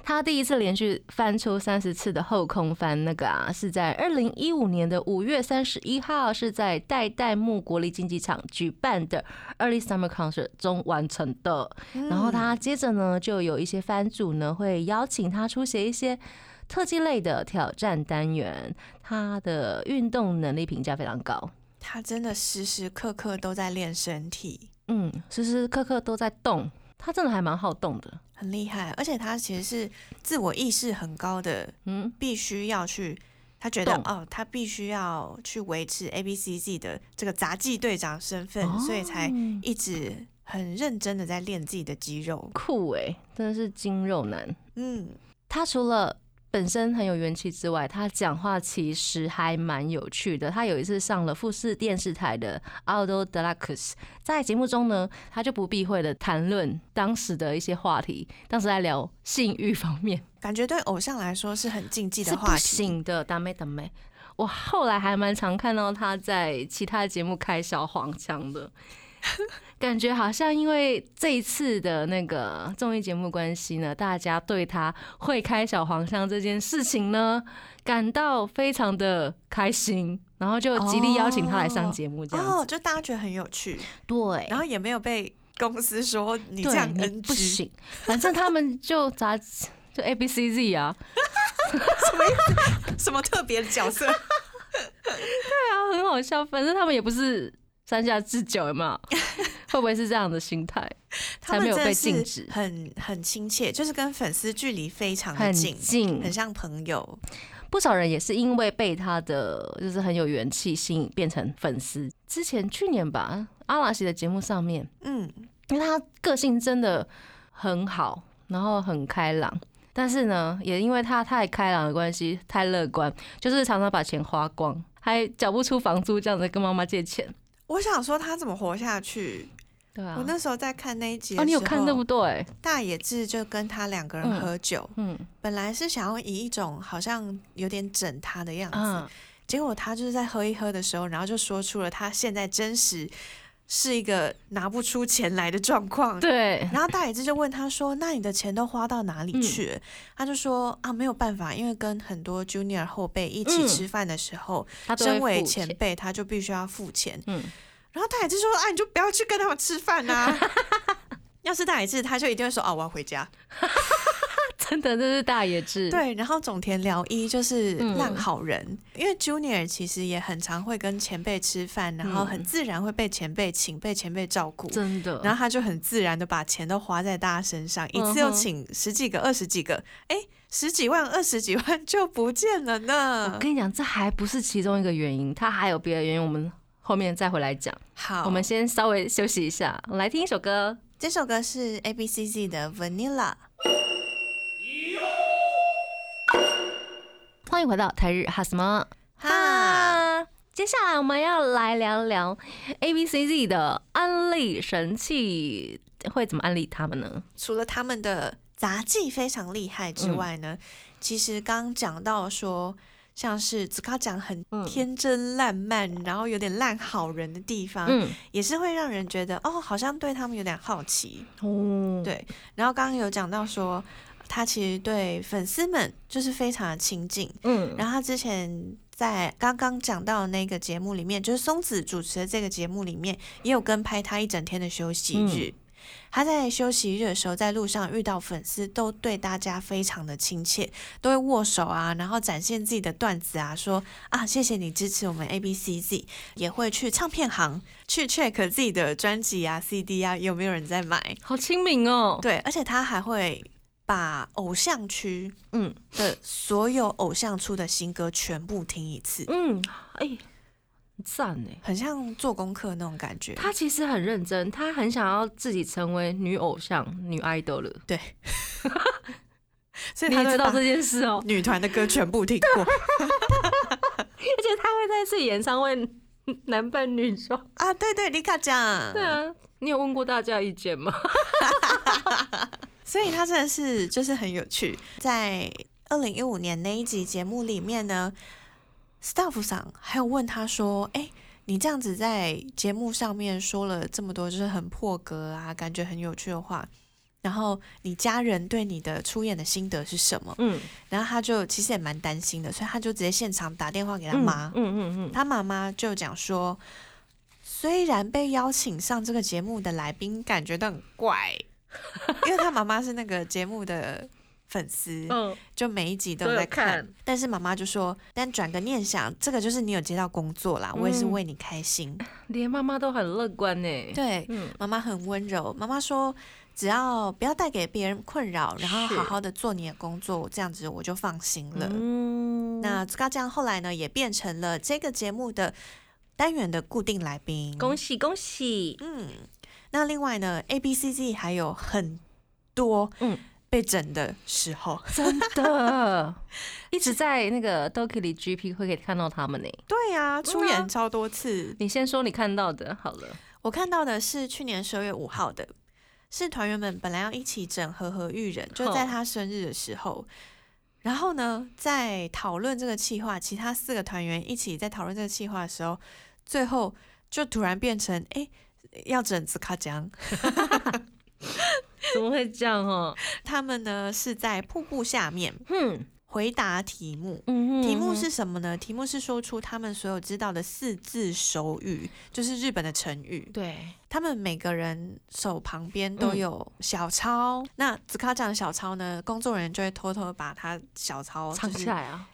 Speaker 2: 他第一次连续翻出三十次的后空翻，那个啊是在二零一五年的五月三十一号，是在代代木国立竞技场举办的 Early Summer Concert 中完成的。然后他接着呢，就有一些番主呢会邀请他出席一些特技类的挑战单元，他的运动能力评价非常高。
Speaker 3: 他真的时时刻刻都在练身体，
Speaker 2: 嗯，时时刻刻都在动，他真的还蛮好动的。
Speaker 3: 很厉害。而且他其实是自我意识很高的，
Speaker 2: 嗯，
Speaker 3: 必须要去。他觉得哦，他必须要去维持 A B C Z 的这个杂技队长身份，
Speaker 2: 哦
Speaker 3: 所以才一直很认真的在练自己的肌肉。
Speaker 2: 酷哎、真的是肌肉男。
Speaker 3: 嗯，
Speaker 2: 他除了本身很有元气之外，他讲话其实还蛮有趣的。他有一次上了富士电视台的《Auto Deluxe》，在节目中呢，他就不避讳的谈论当时的一些话题，当时在聊性欲方面，
Speaker 3: 感觉对偶像来说是很禁忌的话题。
Speaker 2: 行的，打妹打妹。我后来还蛮常看到他在其他节目开小黄腔的，感觉好像因为这一次的那个综艺节目关系呢，大家对他会开小黄腔这件事情呢，感到非常的开心，然后就极力邀请他来上节目这样子。
Speaker 3: 哦，就大家觉得很有趣，
Speaker 2: 对，
Speaker 3: 然后也没有被公司说你这
Speaker 2: 对
Speaker 3: 样
Speaker 2: 你
Speaker 3: NG，
Speaker 2: 不行，反正他们就杂就 A B C Z 啊，
Speaker 3: 什么特别的角色？
Speaker 2: 对啊，很好笑。反正他们也不是三下智久，有没有？会不会是这样的心态？
Speaker 3: 他
Speaker 2: 才没有被禁止
Speaker 3: 很很亲切，就是跟粉丝距离非常的
Speaker 2: 很
Speaker 3: 近，
Speaker 2: 近，
Speaker 3: 很像朋友。
Speaker 2: 不少人也是因为被他的就是很有元气吸引，变成粉丝。之前去年吧，阿拉西的节目上面，
Speaker 3: 嗯，
Speaker 2: 因为他个性真的很好，然后很开朗。但是呢，也因为他太开朗的关系，太乐观，就是常常把钱花光，还缴不出房租，这样子跟妈妈借钱。
Speaker 3: 我想说他怎么活下去？
Speaker 2: 对啊
Speaker 3: 我，那时候在看那一集
Speaker 2: 你有看对不对？
Speaker 3: 大野智就跟他两个人
Speaker 2: 嗯
Speaker 3: 喝酒，
Speaker 2: 嗯
Speaker 3: 本来是想要以一种好像有点整他的样子，
Speaker 2: 嗯，
Speaker 3: 结果他就是在喝一喝的时候，然后就说出了他现在真实是一个拿不出钱来的状况。
Speaker 2: 对，
Speaker 3: 然后大野智就问他说：“那你的钱都花到哪里去
Speaker 2: 嗯
Speaker 3: 了？”他就说：“啊，没有办法，因为跟很多 junior 后辈一起
Speaker 2: 嗯
Speaker 3: 吃饭的时候，
Speaker 2: 他
Speaker 3: 身为前辈，他就必须要付钱。
Speaker 2: 嗯，
Speaker 3: 然后大野智说：“啊，你就不要去跟他们吃饭啊、要是大野智，他就一定会说：“哦，我要回家。
Speaker 2: 真的这是大野智。”
Speaker 3: 对，然后总田辽一就是
Speaker 2: 嗯
Speaker 3: 烂好人，因为 Junior 其实也很常会跟前辈吃饭，然后很
Speaker 2: 嗯
Speaker 3: 自然会被前辈请，被前辈照顾。
Speaker 2: 真的。
Speaker 3: 然后他就很自然的把钱都花在大家身上，一次又请十几个、二十几个，哎，十几万、二十几万 就不见了呢我。
Speaker 2: 跟你讲，这还不是其中一个原因，他还有别的原因，我们后面再回来讲。
Speaker 3: 好，
Speaker 2: 我们先稍微休息一下，来听一首歌。
Speaker 3: 这首歌是 A B C Z 的 Vanilla。
Speaker 2: 欢迎回到台日哈什么？
Speaker 3: 哈，
Speaker 2: 接下来我们要来聊聊 A B C Z 的安利神器，会怎么安利他们呢？
Speaker 3: 除了他们的杂技非常厉害之外呢，其实刚刚讲到说，像是子高讲很
Speaker 2: 嗯。
Speaker 3: 天真烂漫，然后有点烂好人的地方，
Speaker 2: 嗯，
Speaker 3: 也是会让人觉得哦，好像对他们有点好奇。
Speaker 2: 哦，
Speaker 3: 对，然后刚刚有讲到说，他其实对粉丝们就是非常的亲近。
Speaker 2: 嗯，
Speaker 3: 然后他之前在刚刚讲到的那个节目里面，就是松子主持的这个节目里面，也有跟拍他一整天的休息日。他在休息日的时候，在路上遇到粉丝，都对大家非常的亲切，都会握手啊，然后展现自己的段子啊，说啊谢谢你支持我们 A B C Z，也会去唱片行去 check 自己的专辑啊 C D 啊有没有人在买。
Speaker 2: 好亲民哦。
Speaker 3: 对，而且他还会把偶像区
Speaker 2: 嗯
Speaker 3: 的所有偶像出的新歌全部听一次，
Speaker 2: 嗯，哎，很赞哎。
Speaker 3: 很像做功课那种感觉。
Speaker 2: 他其实很认真，他很想要自己成为女偶像、女 idol 了。
Speaker 3: 对，所以
Speaker 2: 你知道这件事哦，
Speaker 3: 女团的歌全部听过
Speaker 2: 而且他会在自己演唱会男扮女装。
Speaker 3: 啊！对对，李卡讲，
Speaker 2: 对啊，你有问过大家意见吗？
Speaker 3: 所以他真的是就是很有趣。在二零一五年那一集节目里面呢，staff 上还有问他说：“哎、你这样子在节目上面说了这么多，就是很破格啊，感觉很有趣的话，然后你家人对你的出演的心得是什么？”
Speaker 2: 嗯，
Speaker 3: 然后他就其实也蛮担心的，所以他就直接现场打电话给他妈。
Speaker 2: 嗯嗯嗯
Speaker 3: 他妈妈就讲说，虽然被邀请上这个节目的来宾感觉到很怪，因为他妈妈是那个节目的粉丝，
Speaker 2: 嗯，
Speaker 3: 就每一集都在看。
Speaker 2: 看
Speaker 3: 但是妈妈就说，但转个念想，这个就是你有接到工作啦，我也是
Speaker 2: 嗯
Speaker 3: 为你开心。
Speaker 2: 连妈妈都很乐观呢。
Speaker 3: 对，
Speaker 2: 嗯
Speaker 3: 妈妈很温柔。妈妈说，只要不要带给别人困扰，然后好好的做你的工作，这样子我就放心了。
Speaker 2: 嗯，
Speaker 3: 那这个这样后来呢，也变成了这个节目的单元的固定来宾。
Speaker 2: 恭喜恭喜！
Speaker 3: 嗯，那另外呢，A B C Z 还有很多
Speaker 2: 嗯
Speaker 3: 被整的时候。
Speaker 2: 真的，一直在那个 Doki 里 GP 会可以看到他们呢。
Speaker 3: 对呀、出演超多次。
Speaker 2: 你先说你看到的，好了。
Speaker 3: 我看到的是去年十二月五号的，是团员们本来要一起整和和玉人，就在他生日的时候。然后呢，在讨论这个计划，其他四个团员一起在讨论这个计划的时候，最后就突然变成哎、要整子卡江。
Speaker 2: 怎么会这样哦？
Speaker 3: 他们呢是在瀑布下面
Speaker 2: 哼，
Speaker 3: 回答题目。
Speaker 2: 嗯
Speaker 3: 题目是什么呢？题目是说出他们所有知道的四字手语，就是日本的成语。
Speaker 2: 对，
Speaker 3: 他们每个人手旁边都
Speaker 2: 嗯
Speaker 3: 有小抄。那子卡讲的小抄呢，工作人员就会偷偷把他小抄
Speaker 2: 藏起来啊。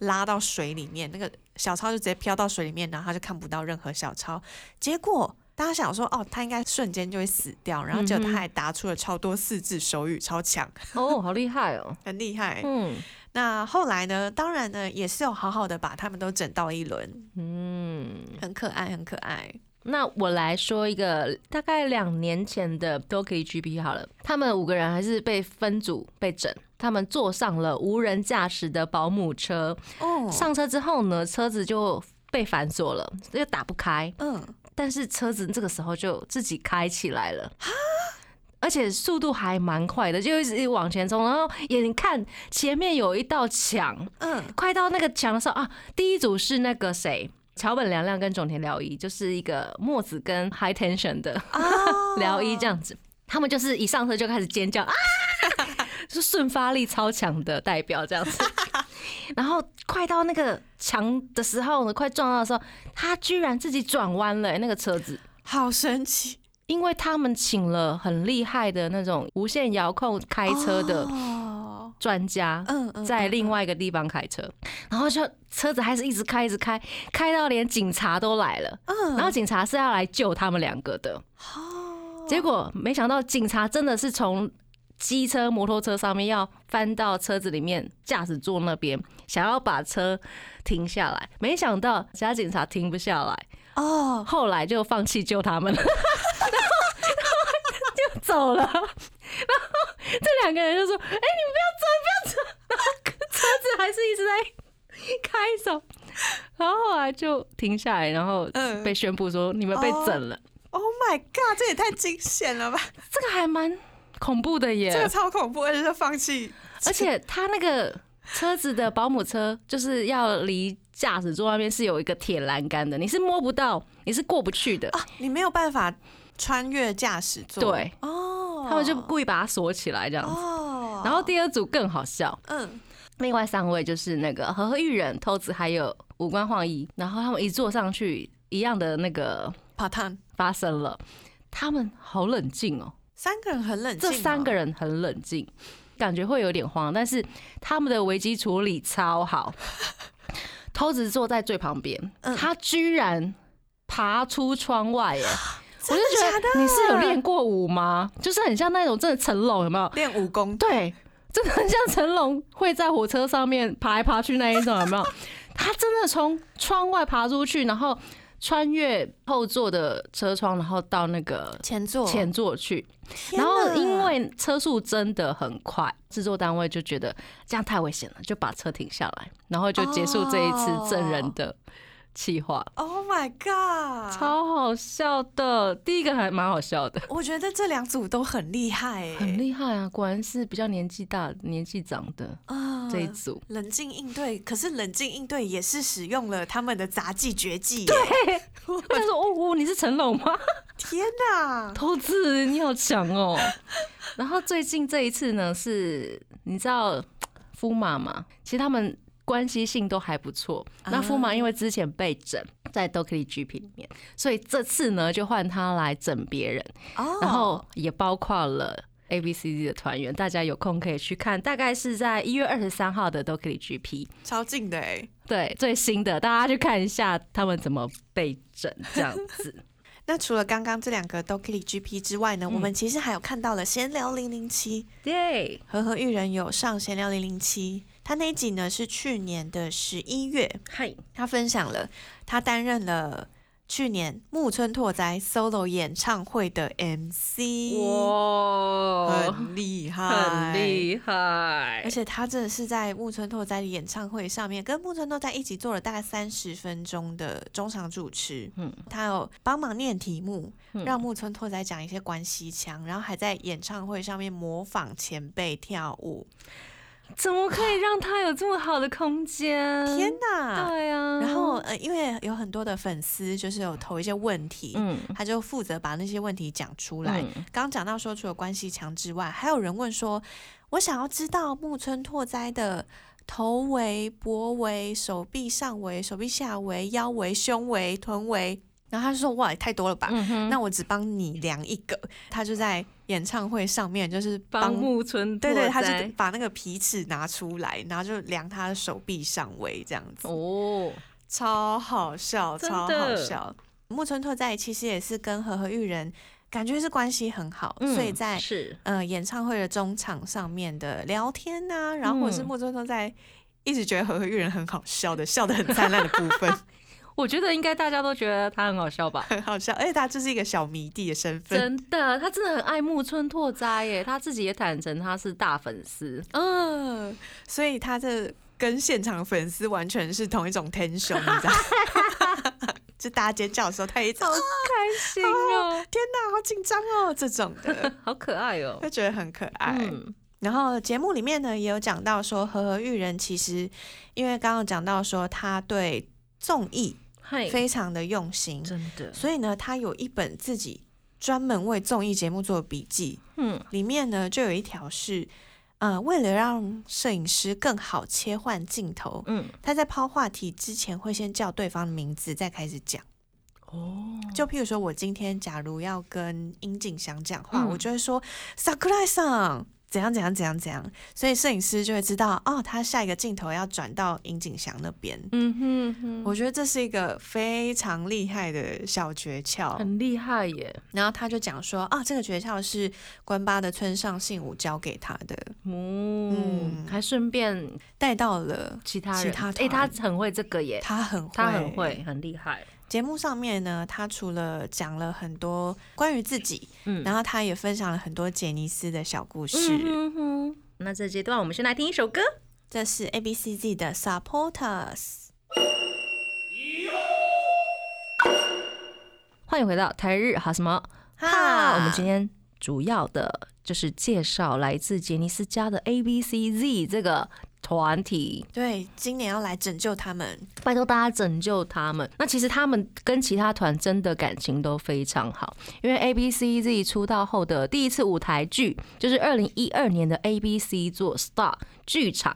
Speaker 3: 拉到水里面，那个小抄就直接飘到水里面，然后他就看不到任何小抄。结果大家想说，哦，他应该瞬间就会死掉，然后结果他还答出了超多四字手语，超强，
Speaker 2: 哦，好厉害哦。
Speaker 3: 很厉害。
Speaker 2: 嗯
Speaker 3: 那后来呢？当然呢，也是有好好的把他们都整到一轮，
Speaker 2: 嗯，
Speaker 3: 很可爱，很可爱。
Speaker 2: 那我来说一个大概两年前的都可以 GP 好了，他们五个人还是被分组被整，他们坐上了无人驾驶的保姆车，
Speaker 3: 哦，
Speaker 2: 上车之后呢，车子就被反锁了，又打不开，
Speaker 3: 嗯，
Speaker 2: 但是车子这个时候就自己开起来了。而且速度还蛮快的，就一直往前冲，然后眼看前面有一道墙，
Speaker 3: 嗯，
Speaker 2: 快到那个墙的时候啊，第一组是那个谁，桥本凉亮跟种田辽一，就是一个墨子跟 High Tension 的
Speaker 3: 哦
Speaker 2: 辽一这样子，他们就是一上车就开始尖叫啊，是瞬发力超强的代表这样子。然后快到那个墙的时候呢，快撞到的时候，他居然自己转弯了、欸那个车子。
Speaker 3: 好神奇，
Speaker 2: 因为他们请了很厉害的那种无线遥控开车的
Speaker 3: 哦，
Speaker 2: 专家，
Speaker 3: 嗯嗯，
Speaker 2: 在
Speaker 3: 嗯
Speaker 2: 另外一个地方开车，然后就车子还是一直开，一直开，开到连警察都来了。
Speaker 3: 嗯，
Speaker 2: 然后警察是要来救他们两个的，
Speaker 3: 哦，
Speaker 2: 结果没想到警察真的是从机车、摩托车上面要翻到车子里面驾驶座那边，想要把车停下来，没想到其他警察停不下来，
Speaker 3: 哦，
Speaker 2: 后来就放弃救他们了，然后就走了。然后这两个人就说：“哎、你们不要走，不要走。”然后车子还是一直在开走，然后后来就停下来，然后
Speaker 3: 嗯
Speaker 2: 被宣布说你们被整了。
Speaker 3: Oh my god，这也太惊险了吧！
Speaker 2: 这个还蛮恐怖的耶，
Speaker 3: 这个超恐怖，而且是放弃，
Speaker 2: 而且他那个车子的保姆车就是要离驾驶座那边是有一个铁栏杆的，你是摸不到，你是过不去的。
Speaker 3: 啊，你没有办法穿越驾驶座。
Speaker 2: 对，
Speaker 3: 哦，
Speaker 2: 他们就故意把它锁起来这样子。
Speaker 3: 哦，
Speaker 2: 然后第二组更好笑，
Speaker 3: 嗯，
Speaker 2: 另外三位就是那个和和玉人、偷子还有五官晃一，然后他们一坐上去，一样的那个
Speaker 3: 爬探
Speaker 2: 发生了，他们好冷静哦，
Speaker 3: 三个人很冷静、
Speaker 2: 这三个
Speaker 3: 人，
Speaker 2: 很冷静，感觉会有点慌，但是他们的危机处理超好。偷子坐在最旁边，
Speaker 3: 嗯
Speaker 2: 他居然爬出窗外耶！我就觉得你是有练过舞吗？就是很像那种真的成龙，有没有？
Speaker 3: 练武功，
Speaker 2: 对，真的很像成龙会在火车上面爬来爬去那一种，有没有？他真的从窗外爬出去，然后穿越后座的车窗，然后到那个
Speaker 3: 前座，
Speaker 2: 前座去。然后因为车速真的很快，制作单位就觉得这样太危险了，就把车停下来，然后就结束这一次证人的企划。
Speaker 3: ，Oh my god，
Speaker 2: 超好笑的，第一个还蛮好笑的，
Speaker 3: 我觉得这两组都很厉害、欸，
Speaker 2: 很厉害啊！果然是比较年纪大、年纪长的
Speaker 3: 啊
Speaker 2: 这一组。
Speaker 3: 冷静应对，可是冷静应对也是使用了他们的杂技绝技、对
Speaker 2: 我想说，哦哦，你是成龙吗？
Speaker 3: 天哪！
Speaker 2: 投资你好强哦。然后最近这一次呢，是你知道夫马嘛？其实他们关系性都还不错。那夫马因为之前被整在 Dokey GP 里面，所以这次呢就换他来整别人，
Speaker 3: 哦
Speaker 2: 然后也包括了。A B C D 的团员，大家有空可以去看，大概是在一月二十三号的 Dokey GP，
Speaker 3: 超近的哎、
Speaker 2: 对，最新的，大家去看一下他们怎么被整这样子。
Speaker 3: 那除了刚刚这两个 Dokili GP 之外呢，
Speaker 2: 嗯
Speaker 3: 我们其实还有看到了闲聊零零七，
Speaker 2: 对，
Speaker 3: 和和玉人有上闲聊零零七，他那一集呢是去年的十一月，
Speaker 2: 嗨，
Speaker 3: 他分享了他担任了去年木村拓哉 solo 演唱会的 MC，
Speaker 2: 哇，
Speaker 3: 很厉害，
Speaker 2: 很厉害。
Speaker 3: 而，且他真的是在木村拓哉的演唱会上面，跟木村拓哉一起做了大概三十分钟的中场主持。
Speaker 2: 嗯。
Speaker 3: 他有帮忙念题目，
Speaker 2: 嗯。
Speaker 3: 让木村拓哉讲一些关西腔，然后还在演唱会上面模仿前辈跳舞。
Speaker 2: 怎么可以让他有这么好的空间？
Speaker 3: 天哪！
Speaker 2: 对啊，
Speaker 3: 然后呃，因为有很多的粉丝就是有投一些问题，
Speaker 2: 嗯
Speaker 3: 他就负责把那些问题讲出来。
Speaker 2: 嗯
Speaker 3: 刚讲到说，除了关系墙之外，还有人问说，我想要知道木村拓哉的头围、脖围、手臂上围、手臂下围、腰围、胸围、臀围。然后他就说：“哇，也太多了吧？
Speaker 2: 嗯，
Speaker 3: 那我只帮你量一个。”他就在演唱会上面，就是
Speaker 2: 帮
Speaker 3: 帮
Speaker 2: 木村
Speaker 3: 对对，
Speaker 2: 拓
Speaker 3: 他就
Speaker 2: 哉
Speaker 3: 把那个皮尺拿出来，然后就量他的手臂上围这样子。
Speaker 2: 哦，
Speaker 3: 超好笑，超好笑。木村拓哉其实也是跟和和玉人感觉是关系很好，
Speaker 2: 嗯
Speaker 3: 所以在
Speaker 2: 是
Speaker 3: 呃演唱会的中场上面的聊天呐、然后或者是
Speaker 2: 嗯
Speaker 3: 木村拓哉一直觉得和和玉人很好笑的，笑得很灿烂的部分，
Speaker 2: 我觉得应该大家都觉得他很好笑吧。
Speaker 3: 很好笑，而且他就是一个小迷弟的身份。
Speaker 2: 真的，他真的很爱木村拓哉耶，他自己也坦诚他是大粉丝。
Speaker 3: 嗯，所以他这跟现场粉丝完全是同一种 tension，你知道？就大家尖叫的时候，他也一直啊
Speaker 2: 开心哦，
Speaker 3: 天哪，好紧张哦，这种的，
Speaker 2: 好可爱哦。
Speaker 3: 就觉得很可爱。
Speaker 2: 嗯，
Speaker 3: 然后节目里面呢，也有讲到说，和和玉人其实因为刚刚讲到说他对综艺
Speaker 2: 嗨，
Speaker 3: 非常的用心，
Speaker 2: 真的，
Speaker 3: 所以呢，他有一本自己专门为综艺节目做的笔记，
Speaker 2: 嗯。
Speaker 3: 里面呢就有一条是，呃，为了让摄影师更好切换镜头，
Speaker 2: 嗯，
Speaker 3: 他在抛话题之前会先叫对方的名字，再开始讲。
Speaker 2: 哦，
Speaker 3: 就譬如说，我今天假如要跟殷景祥讲话，
Speaker 2: 嗯。
Speaker 3: 我就会说 “Sakurai 上”。怎样怎样怎样怎样，所以摄影师就会知道哦，他下一个镜头要转到尹景祥那边。
Speaker 2: 嗯哼哼，
Speaker 3: 我觉得这是一个非常厉害的小诀窍。
Speaker 2: 很厉害耶。
Speaker 3: 然后他就讲说啊，这个诀窍是关八的村上信五教给他的，
Speaker 2: 嗯，还顺便
Speaker 3: 带到了
Speaker 2: 其他人，
Speaker 3: 其他
Speaker 2: 哎，他很会这个耶，
Speaker 3: 他很会，
Speaker 2: 他很会，很厉害。
Speaker 3: 节目上面呢，他除了讲了很多关于自己，
Speaker 2: 嗯
Speaker 3: 然后他也分享了很多杰尼斯的小故事。
Speaker 2: 嗯哼，那这阶段我们先来听一首歌。
Speaker 3: 这是 A B C Z 的 Supporters。
Speaker 2: 欢迎回到台日哈什么哈？我们今天主要的就是介绍来自杰尼斯家的 A B C Z 这个团体，
Speaker 3: 对今年要来拯救他们，
Speaker 2: 拜托大家拯救他们。那其实他们跟其他团真的感情都非常好，因为 A B C Z 出道后的第一次舞台剧就是二零一二年的 A B C 做 Star 剧场，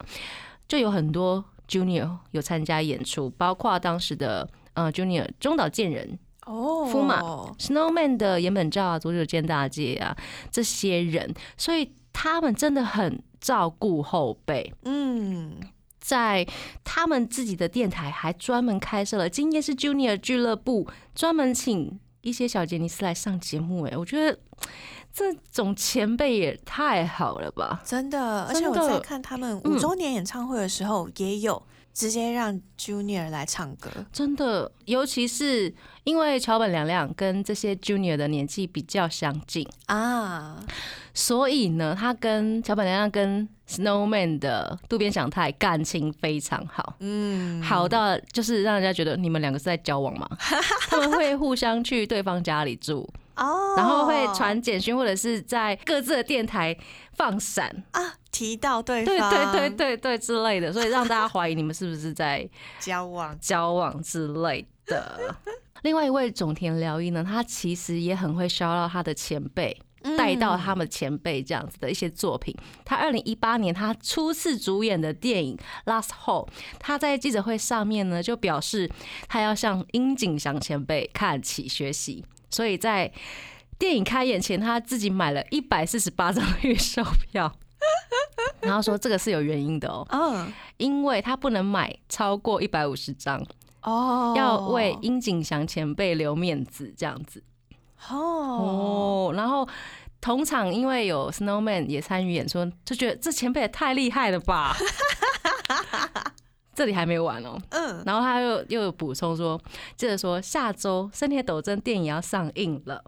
Speaker 2: 就有很多 Junior 有参加演出，包括当时的呃 Junior 中岛健人。
Speaker 3: 哦
Speaker 2: 夫马 Snowman 的岩本照啊、佐久间大介啊这些人，所以他们真的很照顾后辈。
Speaker 3: 嗯，
Speaker 2: 在他们自己的电台还专门开设了“今天是 Junior 俱乐部”，专门请一些小杰尼斯来上节目。哎，我觉得这种前辈也太好了吧！
Speaker 3: 真的，而且我在看他们五周年演唱会的时候，也有直接让 Junior 来唱歌。
Speaker 2: 真的，尤其是因为桥本凉凉跟这些 Junior 的年纪比较相近，
Speaker 3: 啊，
Speaker 2: 所以呢，他跟桥本凉凉跟 Snowman 的渡边翔太感情非常好。
Speaker 3: 嗯，
Speaker 2: 好到就是让人家觉得你们两个是在交往嘛？他们会互相去对方家里住，
Speaker 3: 哦，
Speaker 2: 然后会传简讯，或者是在各自的电台放闪，
Speaker 3: 啊，提到对
Speaker 2: 对
Speaker 3: 方，
Speaker 2: 对对对对之类的，所以让大家怀疑你们是不是在
Speaker 3: 交往，
Speaker 2: 交往之类的。另外一位种田辽一呢，他其实也很会烧到他的前辈，带到他们前辈这样子的一些作品。他二零一八年他初次主演的电影《Last Hole》，他在记者会上面呢就表示他要向樱井祥前辈看齐学习，所以在电影开演前，他自己买了一百四十八张预售票。然后说这个是有原因的哦，
Speaker 3: 嗯，
Speaker 2: 因为他不能买超过一百五十张，
Speaker 3: 哦，
Speaker 2: 要为殷景祥前辈留面子，这样子
Speaker 3: 哦，
Speaker 2: 哦。然后同场因为有 Snowman 也参与演出，就觉得这前辈也太厉害了吧。这里还没完哦，
Speaker 3: 嗯，
Speaker 2: 然后他又又有补充说，接着说下周生田斗真电影要上映了。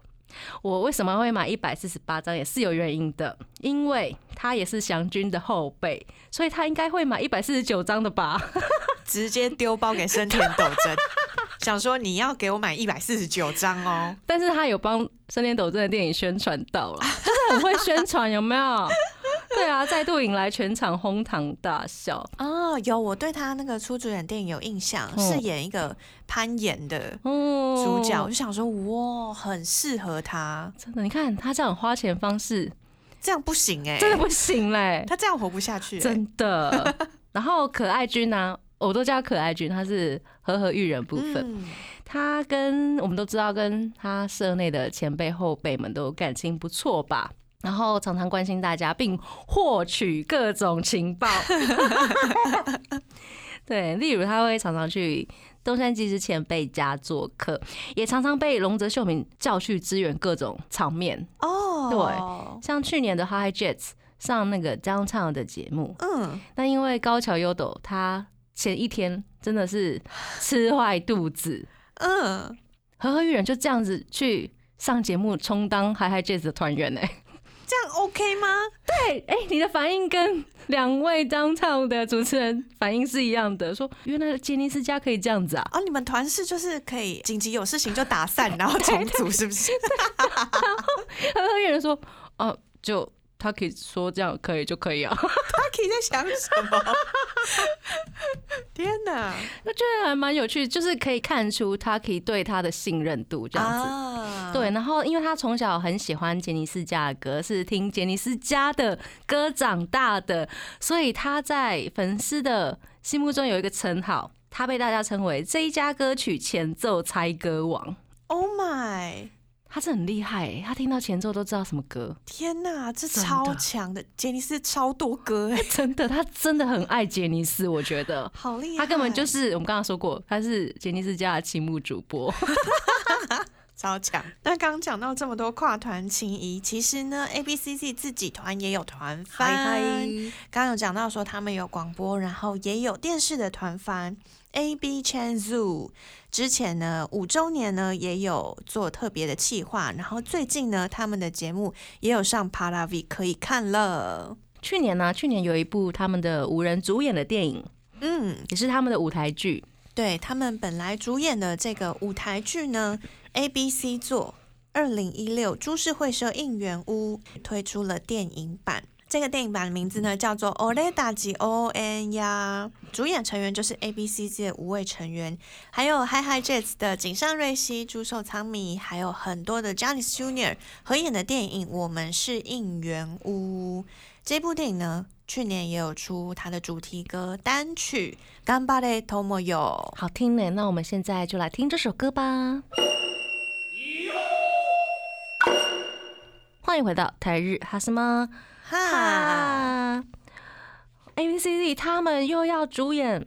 Speaker 2: 我为什么会买一百四十八张也是有原因的，因为他也是祥君的后辈，所以他应该会买一百四十九张的吧。
Speaker 3: 直接丢包给生田斗真，想说你要给我买一百四十九张哦，
Speaker 2: 但是他有帮森田斗真的电影宣传到了，就是很会宣传，有没有？对啊，再度引来全场哄堂大笑。
Speaker 3: 哦，有，我对他那个初主演电影有印象，
Speaker 2: 嗯
Speaker 3: 是演一个攀岩的
Speaker 2: 哦
Speaker 3: 主角，我就想说，哇，很适合他，
Speaker 2: 真的，你看他这样花钱方式
Speaker 3: 这样不行哎、
Speaker 2: 真的不行嘞，
Speaker 3: 他这样活不下去、欸，
Speaker 2: 真的。然后可爱君呢、我都叫可爱君，他是和和育人部分。
Speaker 3: 嗯
Speaker 2: 他跟我们都知道，跟他社内的前辈后辈们都感情不错吧。然后常常关心大家，并获取各种情报。对，例如他会常常去东山纪之前辈家做客，也常常被龙泽秀明叫去支援各种场面。
Speaker 3: 哦，
Speaker 2: 对，像去年的 High Jets 上那个张唱的节目，
Speaker 3: 嗯，
Speaker 2: 那因为高桥优斗他前一天真的是吃坏肚子，
Speaker 3: 嗯，
Speaker 2: 和和玉人就这样子去上节目充当 Hi Hi Jazz 的团员呢。
Speaker 3: 这样 OK 吗？
Speaker 2: 对，哎、你的反应跟两位当唱的主持人反应是一样的，说原来杰尼斯家可以这样子啊。
Speaker 3: 哦，你们团是就是可以紧急有事情就打散，然后重组，是不是？
Speaker 2: 和和育人说，哦、就他可以说这样可以就可以啊，
Speaker 3: 他可以在想什么？天哪！
Speaker 2: 我觉得还蛮有趣，就是可以看出他可以对他的信任度这样子。
Speaker 3: 啊
Speaker 2: 对，，然后因为他从小很喜欢杰尼斯家的歌，是听杰尼斯家的歌长大的，所以他在粉丝的心目中有一个称号，他被大家称为这一家歌曲前奏猜歌王。
Speaker 3: Oh my！
Speaker 2: 他是很厉害欸，他听到前奏都知道什么歌，
Speaker 3: 天哪，这超强的，杰尼斯超多歌哎，
Speaker 2: 真的，他真的很爱杰尼斯，我觉得。
Speaker 3: 好厉害！
Speaker 2: 他根本就是我们刚刚说过，他是杰尼斯家的青木主播。
Speaker 3: 超强。那刚刚讲到这么多跨团情谊，其实呢，A B C C 自己团也有团番。刚刚有讲到说他们有广播，然后也有电视的团番。AB Chan Zoo。之前呢，五周年呢也有做特别的企划，然后最近呢，他们的节目也有上 Paravi 可以看了。
Speaker 2: 去年呢，去年有一部他们的五人主演的电影，
Speaker 3: 嗯，
Speaker 2: 也是他们的舞台剧。
Speaker 3: 对他们本来主演的这个舞台剧呢，ABC 做二零一六株式会社应援屋推出了电影版。这个电影版的名字呢叫做《Ole d a j O N》呀，主演成员就是 A B C G 的五位成员，还有 Hi Hi Jets 的井上瑞希、朱寿仓米，还有很多的 Johnny Junior 合演的电影《我们是应援屋》。这部电影呢，去年也有出它的主题歌单曲《干巴的 Tomo yo》。
Speaker 2: 好听呢，那我们现在就来听这首歌吧。欢迎回到台日哈什么
Speaker 3: 哈，
Speaker 2: 哈？A B C D 他们又要主演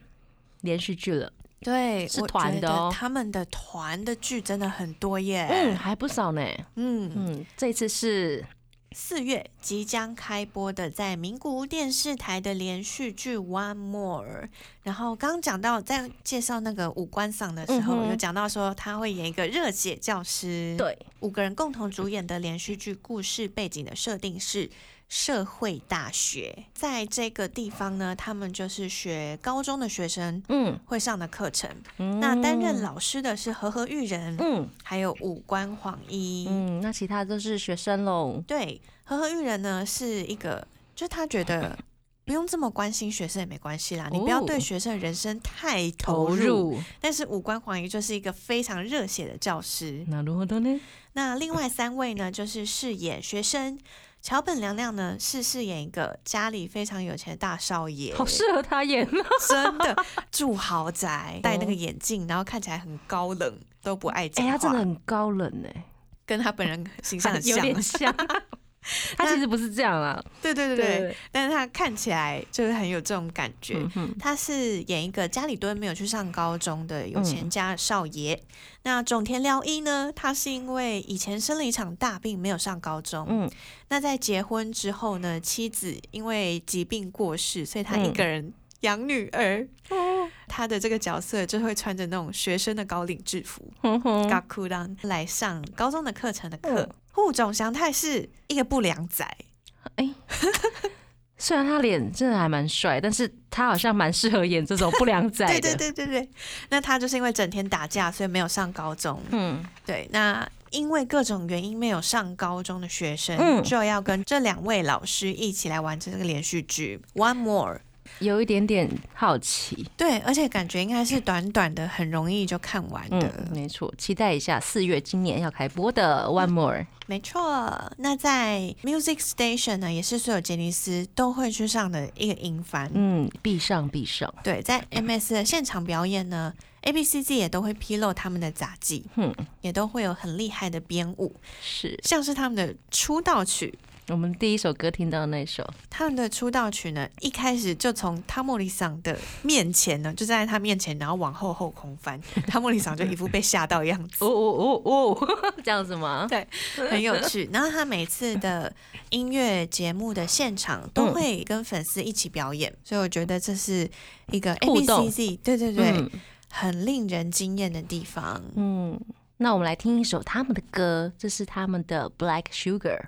Speaker 2: 连续剧了，
Speaker 3: 对，
Speaker 2: 是团的哦
Speaker 3: 他们的团的剧真的很多耶。
Speaker 2: 嗯，还不少呢。
Speaker 3: 嗯
Speaker 2: 嗯，这次是
Speaker 3: 四月即将开播的在名古屋电视台的连续剧《One More》，然后刚刚讲到在介绍那个五官赏的时候，有讲到说他会演一个热血教师，，
Speaker 2: 对，
Speaker 3: 五个人共同主演的连续剧，故事背景的设定是。社会大学在这个地方呢，他们就是学高中的学生
Speaker 2: 嗯，
Speaker 3: 会上的课程。
Speaker 2: 嗯
Speaker 3: 那担任老师的是和和玉人，
Speaker 2: 嗯
Speaker 3: 还有五官晃一。
Speaker 2: 嗯，那其他都是学生喽。
Speaker 3: 对，和和玉人呢是一个，就是他觉得 不用这么关心学生也没关系啦，你不要对
Speaker 2: 哦
Speaker 3: 学生的人生太投
Speaker 2: 投
Speaker 3: 入。
Speaker 2: 入，
Speaker 3: 但是五官黄一就是一个非常热血的教师。
Speaker 2: 那如何的呢？
Speaker 3: 那另外三位呢，就是饰演学生。桥本凉凉呢是饰演一个家里非常有钱的大少爷，
Speaker 2: 好适合他演哦。
Speaker 3: 真的住豪宅，戴那个眼镜，然后看起来很高冷，都不爱
Speaker 2: 哎、
Speaker 3: 讲话，
Speaker 2: 他真的很高冷哎，
Speaker 3: 跟他本人形象 很
Speaker 2: 有。点像。他其实不是这样啊，
Speaker 3: 对对对对，但是他看起来就是很有这种感觉。
Speaker 2: 嗯，
Speaker 3: 他是演一个家里蹲没有去上高中的有钱家少爷。那种田辽一呢，他是因为以前生了一场大病，没有上高中。
Speaker 2: 嗯，
Speaker 3: 那在结婚之后呢，妻子因为疾病过世，所以他一个人养女儿。他的这个角色就会穿着那种学生的高领制服，嘎库当来上高中的课程的课
Speaker 2: 嗯。
Speaker 3: 户冢祥太是一个不良仔，
Speaker 2: 虽然他脸真的还蛮帅，但是他好像蛮适合演这种不良仔的。
Speaker 3: 对对对对对。那他就是因为整天打架，所以没有上高中。
Speaker 2: 嗯，
Speaker 3: 对，那因为各种原因没有上高中的学生，
Speaker 2: 嗯
Speaker 3: 就要跟这两位老师一起来完成这个连续剧《One More》。
Speaker 2: 有一点点好奇。
Speaker 3: 对，而且感觉应该是短短的，很容易就看完的。
Speaker 2: 嗯，没错，期待一下四月今年要开播的《One More》。
Speaker 3: 没错，那在 Music Station 呢，也是所有杰尼斯都会去上的一个音番。
Speaker 2: 嗯，必上必上。
Speaker 3: 对，在 MS 的现场表演呢，A B C G 也都会披露他们的杂技，
Speaker 2: 哼，
Speaker 3: 也都会有很厉害的编舞，
Speaker 2: 是
Speaker 3: 像是他们的出道曲。
Speaker 2: 我们第一首歌听到的那首。
Speaker 3: 他们的出道曲呢，一开始就从汤莫里桑的面前呢，就站在他面前，然后往后后空翻，汤莫里桑就一副被吓到的样子
Speaker 2: 哦，哦哦哦，这样子吗？
Speaker 3: 对，很有趣。然后他每次的音乐节目的现场都会跟粉丝一起表演，所以我觉得这是一个 A
Speaker 2: 互
Speaker 3: B
Speaker 2: 动
Speaker 3: C Z，对对对，
Speaker 2: 嗯
Speaker 3: 很令人惊艳的地方。
Speaker 2: 嗯，那我们来听一首他们的歌，这是他们的《Black Sugar》。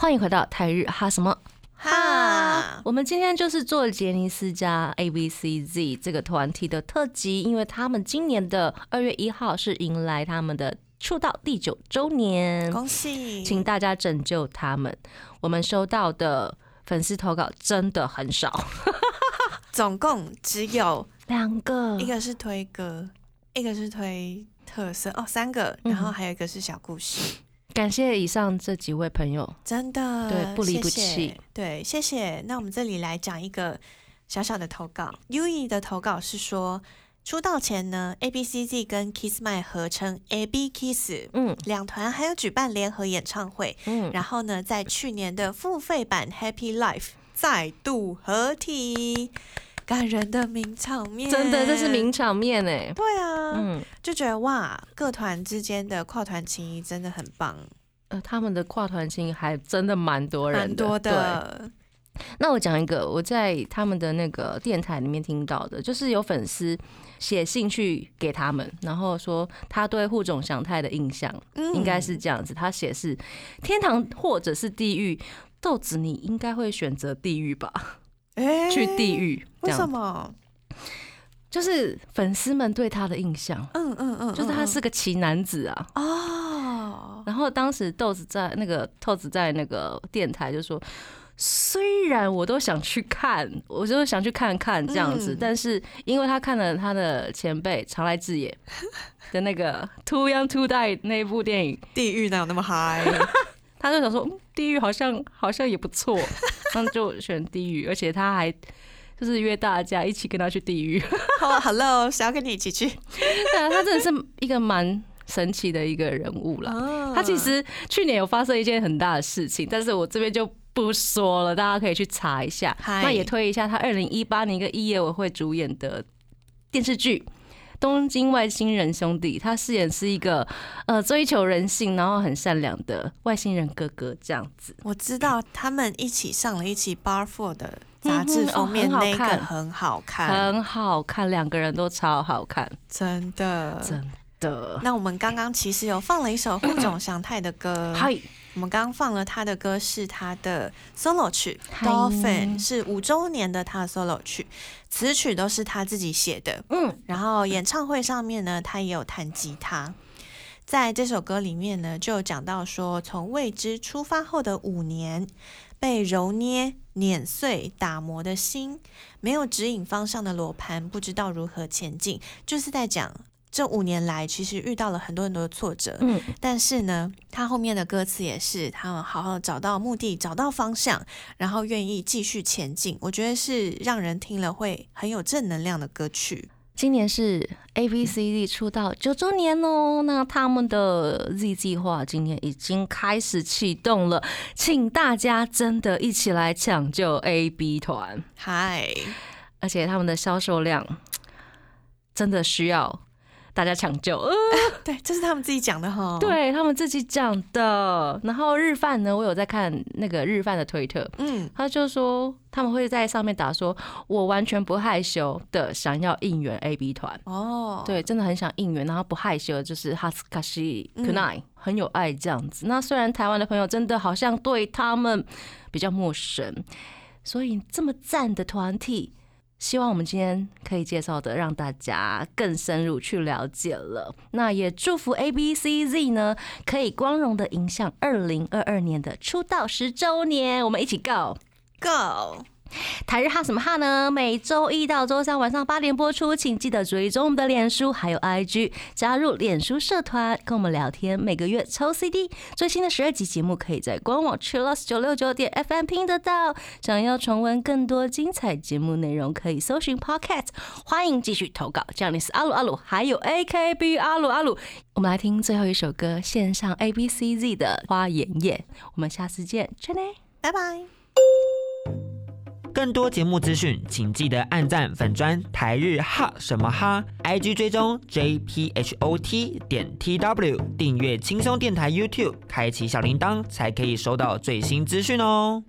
Speaker 2: 欢迎回到台日哈什么？
Speaker 3: 哈，
Speaker 2: 我们今天就是做杰尼斯加 A B C Z 这个团体的特辑，因为他们今年的二月一号是迎来他们的出道第九周年，
Speaker 3: 恭喜！
Speaker 2: 请大家拯救他们。我们收到的粉丝投稿真的很少，
Speaker 3: 总共只有
Speaker 2: 两个。
Speaker 3: 一个是推歌，一个是推特色，哦，三个，
Speaker 2: 嗯。
Speaker 3: 然后还有一个是小故事。
Speaker 2: 感谢以上这几位朋友。
Speaker 3: 真的，
Speaker 2: 对不离不
Speaker 3: 谢谢
Speaker 2: 弃
Speaker 3: 对，谢谢。那我们这里来讲一个小小的投稿。U E 的投稿是说，出道前呢，A B C Z 跟 Kiss My 合称 A B Kiss，
Speaker 2: 嗯
Speaker 3: 两团还有举办联合演唱会。
Speaker 2: 嗯，
Speaker 3: 然后呢，在去年的付费版 Happy Life 再度合体，感人的名场面，
Speaker 2: 真的这是名。场面哎。
Speaker 3: 对啊，
Speaker 2: 嗯，
Speaker 3: 就觉得哇，各团之间的跨团情谊真的很棒，
Speaker 2: 呃，他们的跨团情谊还真的蛮多人
Speaker 3: 蛮多
Speaker 2: 对
Speaker 3: 的。
Speaker 2: 那我讲一个我在他们的那个电台里面听到的，就是有粉丝写信去给他们，然后说他对护种祥太的印象
Speaker 3: 嗯
Speaker 2: 应该是这样子，他写是天堂或者是地狱。豆子，你应该会选择地狱吧？
Speaker 3: 哎
Speaker 2: 去地，狱，这
Speaker 3: 为什
Speaker 2: 样
Speaker 3: 么？
Speaker 2: 就是粉丝们对他的印象，
Speaker 3: 嗯嗯嗯，
Speaker 2: 就是他
Speaker 3: 嗯
Speaker 2: 是个奇男子啊。
Speaker 3: 哦，
Speaker 2: 然后当时豆子在那个豆子在那个电台就说，虽然我都想去看，我就想去看看这样子，
Speaker 3: 嗯
Speaker 2: 但是因为他看了他的前辈长濑智也的那个《Too Young to Die》那部电影，
Speaker 3: 地狱哪有那么嗨？
Speaker 2: 他就想说，嗯，地狱好像好像也不错，那就选地狱，而且他还。就是约大家一起跟他去地狱，
Speaker 3: 哦，Hello，想要跟你一起去？
Speaker 2: 对啊，他真的是一个蛮神奇的一个人物啦。
Speaker 3: 哦
Speaker 2: 他其实去年有发生一件很大的事情，但是我这边就不说了，大家可以去查一下。
Speaker 3: 嗨
Speaker 2: 那也推一下他二零一八年一个一业委会主演的电视剧《东京外星人兄弟》，他饰演是一个呃追求人性，然后很善良的外星人哥哥这样子。
Speaker 3: 我知道他们一起上了一期 Bar Four 的杂志封面，那个很好看，
Speaker 2: 很好看，两个人都超好看，
Speaker 3: 真的。
Speaker 2: 真的。
Speaker 3: 那我们刚刚其实有放了一首户冢祥太的歌，
Speaker 2: 嗨，
Speaker 3: 我们刚刚放了他的歌是他的 solo 曲《Dolphin》，是五周年的他的 solo 曲，词曲都是他自己写的。
Speaker 2: 嗯，
Speaker 3: 然后演唱会上面呢，他也有弹吉他。在这首歌里面呢，就讲到说，从未知出发后的五年，被揉捏、碾碎、打磨的心，没有指引方向的罗盘，不知道如何前进，就是在讲这五年来其实遇到了很多很多的挫折，
Speaker 2: 嗯，
Speaker 3: 但是呢，他后面的歌词也是他们好好找到目的、找到方向，然后愿意继续前进。我觉得是让人听了会很有正能量的歌曲。
Speaker 2: 今年是 A B C D 出道九周年哦，那他们的 Z 计划今年已经开始启动了，请大家真的一起来抢救 A B 团，
Speaker 3: 嗨，
Speaker 2: 而且他们的销售量真的需要大家抢救。呃
Speaker 3: 对，这是他们自己讲的哈。，
Speaker 2: 对他们自己讲的。然后日饭呢，我有在看那个日饭的推特，
Speaker 3: 嗯，
Speaker 2: 他就说他们会在上面打说，我完全不害羞的想要应援 A B 团。
Speaker 3: 哦，
Speaker 2: 对，真的很想应援，然后不害羞，就是哈斯卡西
Speaker 3: 嗯
Speaker 2: kunai 很有爱这样子。那虽然台湾的朋友真的好像对他们比较陌生，所以这么赞的团体，希望我们今天可以介绍的让大家更深入去了解了。那也祝福 A B C Z 呢，可以光荣的迎向二零二二年的出道十周年，我们一起
Speaker 3: go！，Go，
Speaker 2: 台日哈什么哈呢？每周一到周三晚上八点播出，请记得追踪我们的脸书还有 IG，加入脸书社团跟我们聊天，每个月抽 CD。最新的十二集节目可以在官网 Chillus 九六九点 FM 听得到。想要重温更多精彩节目内容，可以搜寻 Podcast。欢迎继续投稿，这样你是阿鲁阿鲁，还有 AKB 阿鲁阿鲁。我们来听最后一首歌，线上 ABCZ 的花妍叶。我们下次见，真的。
Speaker 3: 拜拜。
Speaker 1: 更多节目资讯，请记得按赞粉砖台日哈什么哈，IG 追踪 JPHOT 点 TW，订阅轻松电台 YouTube，开启小铃铛才可以收到最新资讯哦。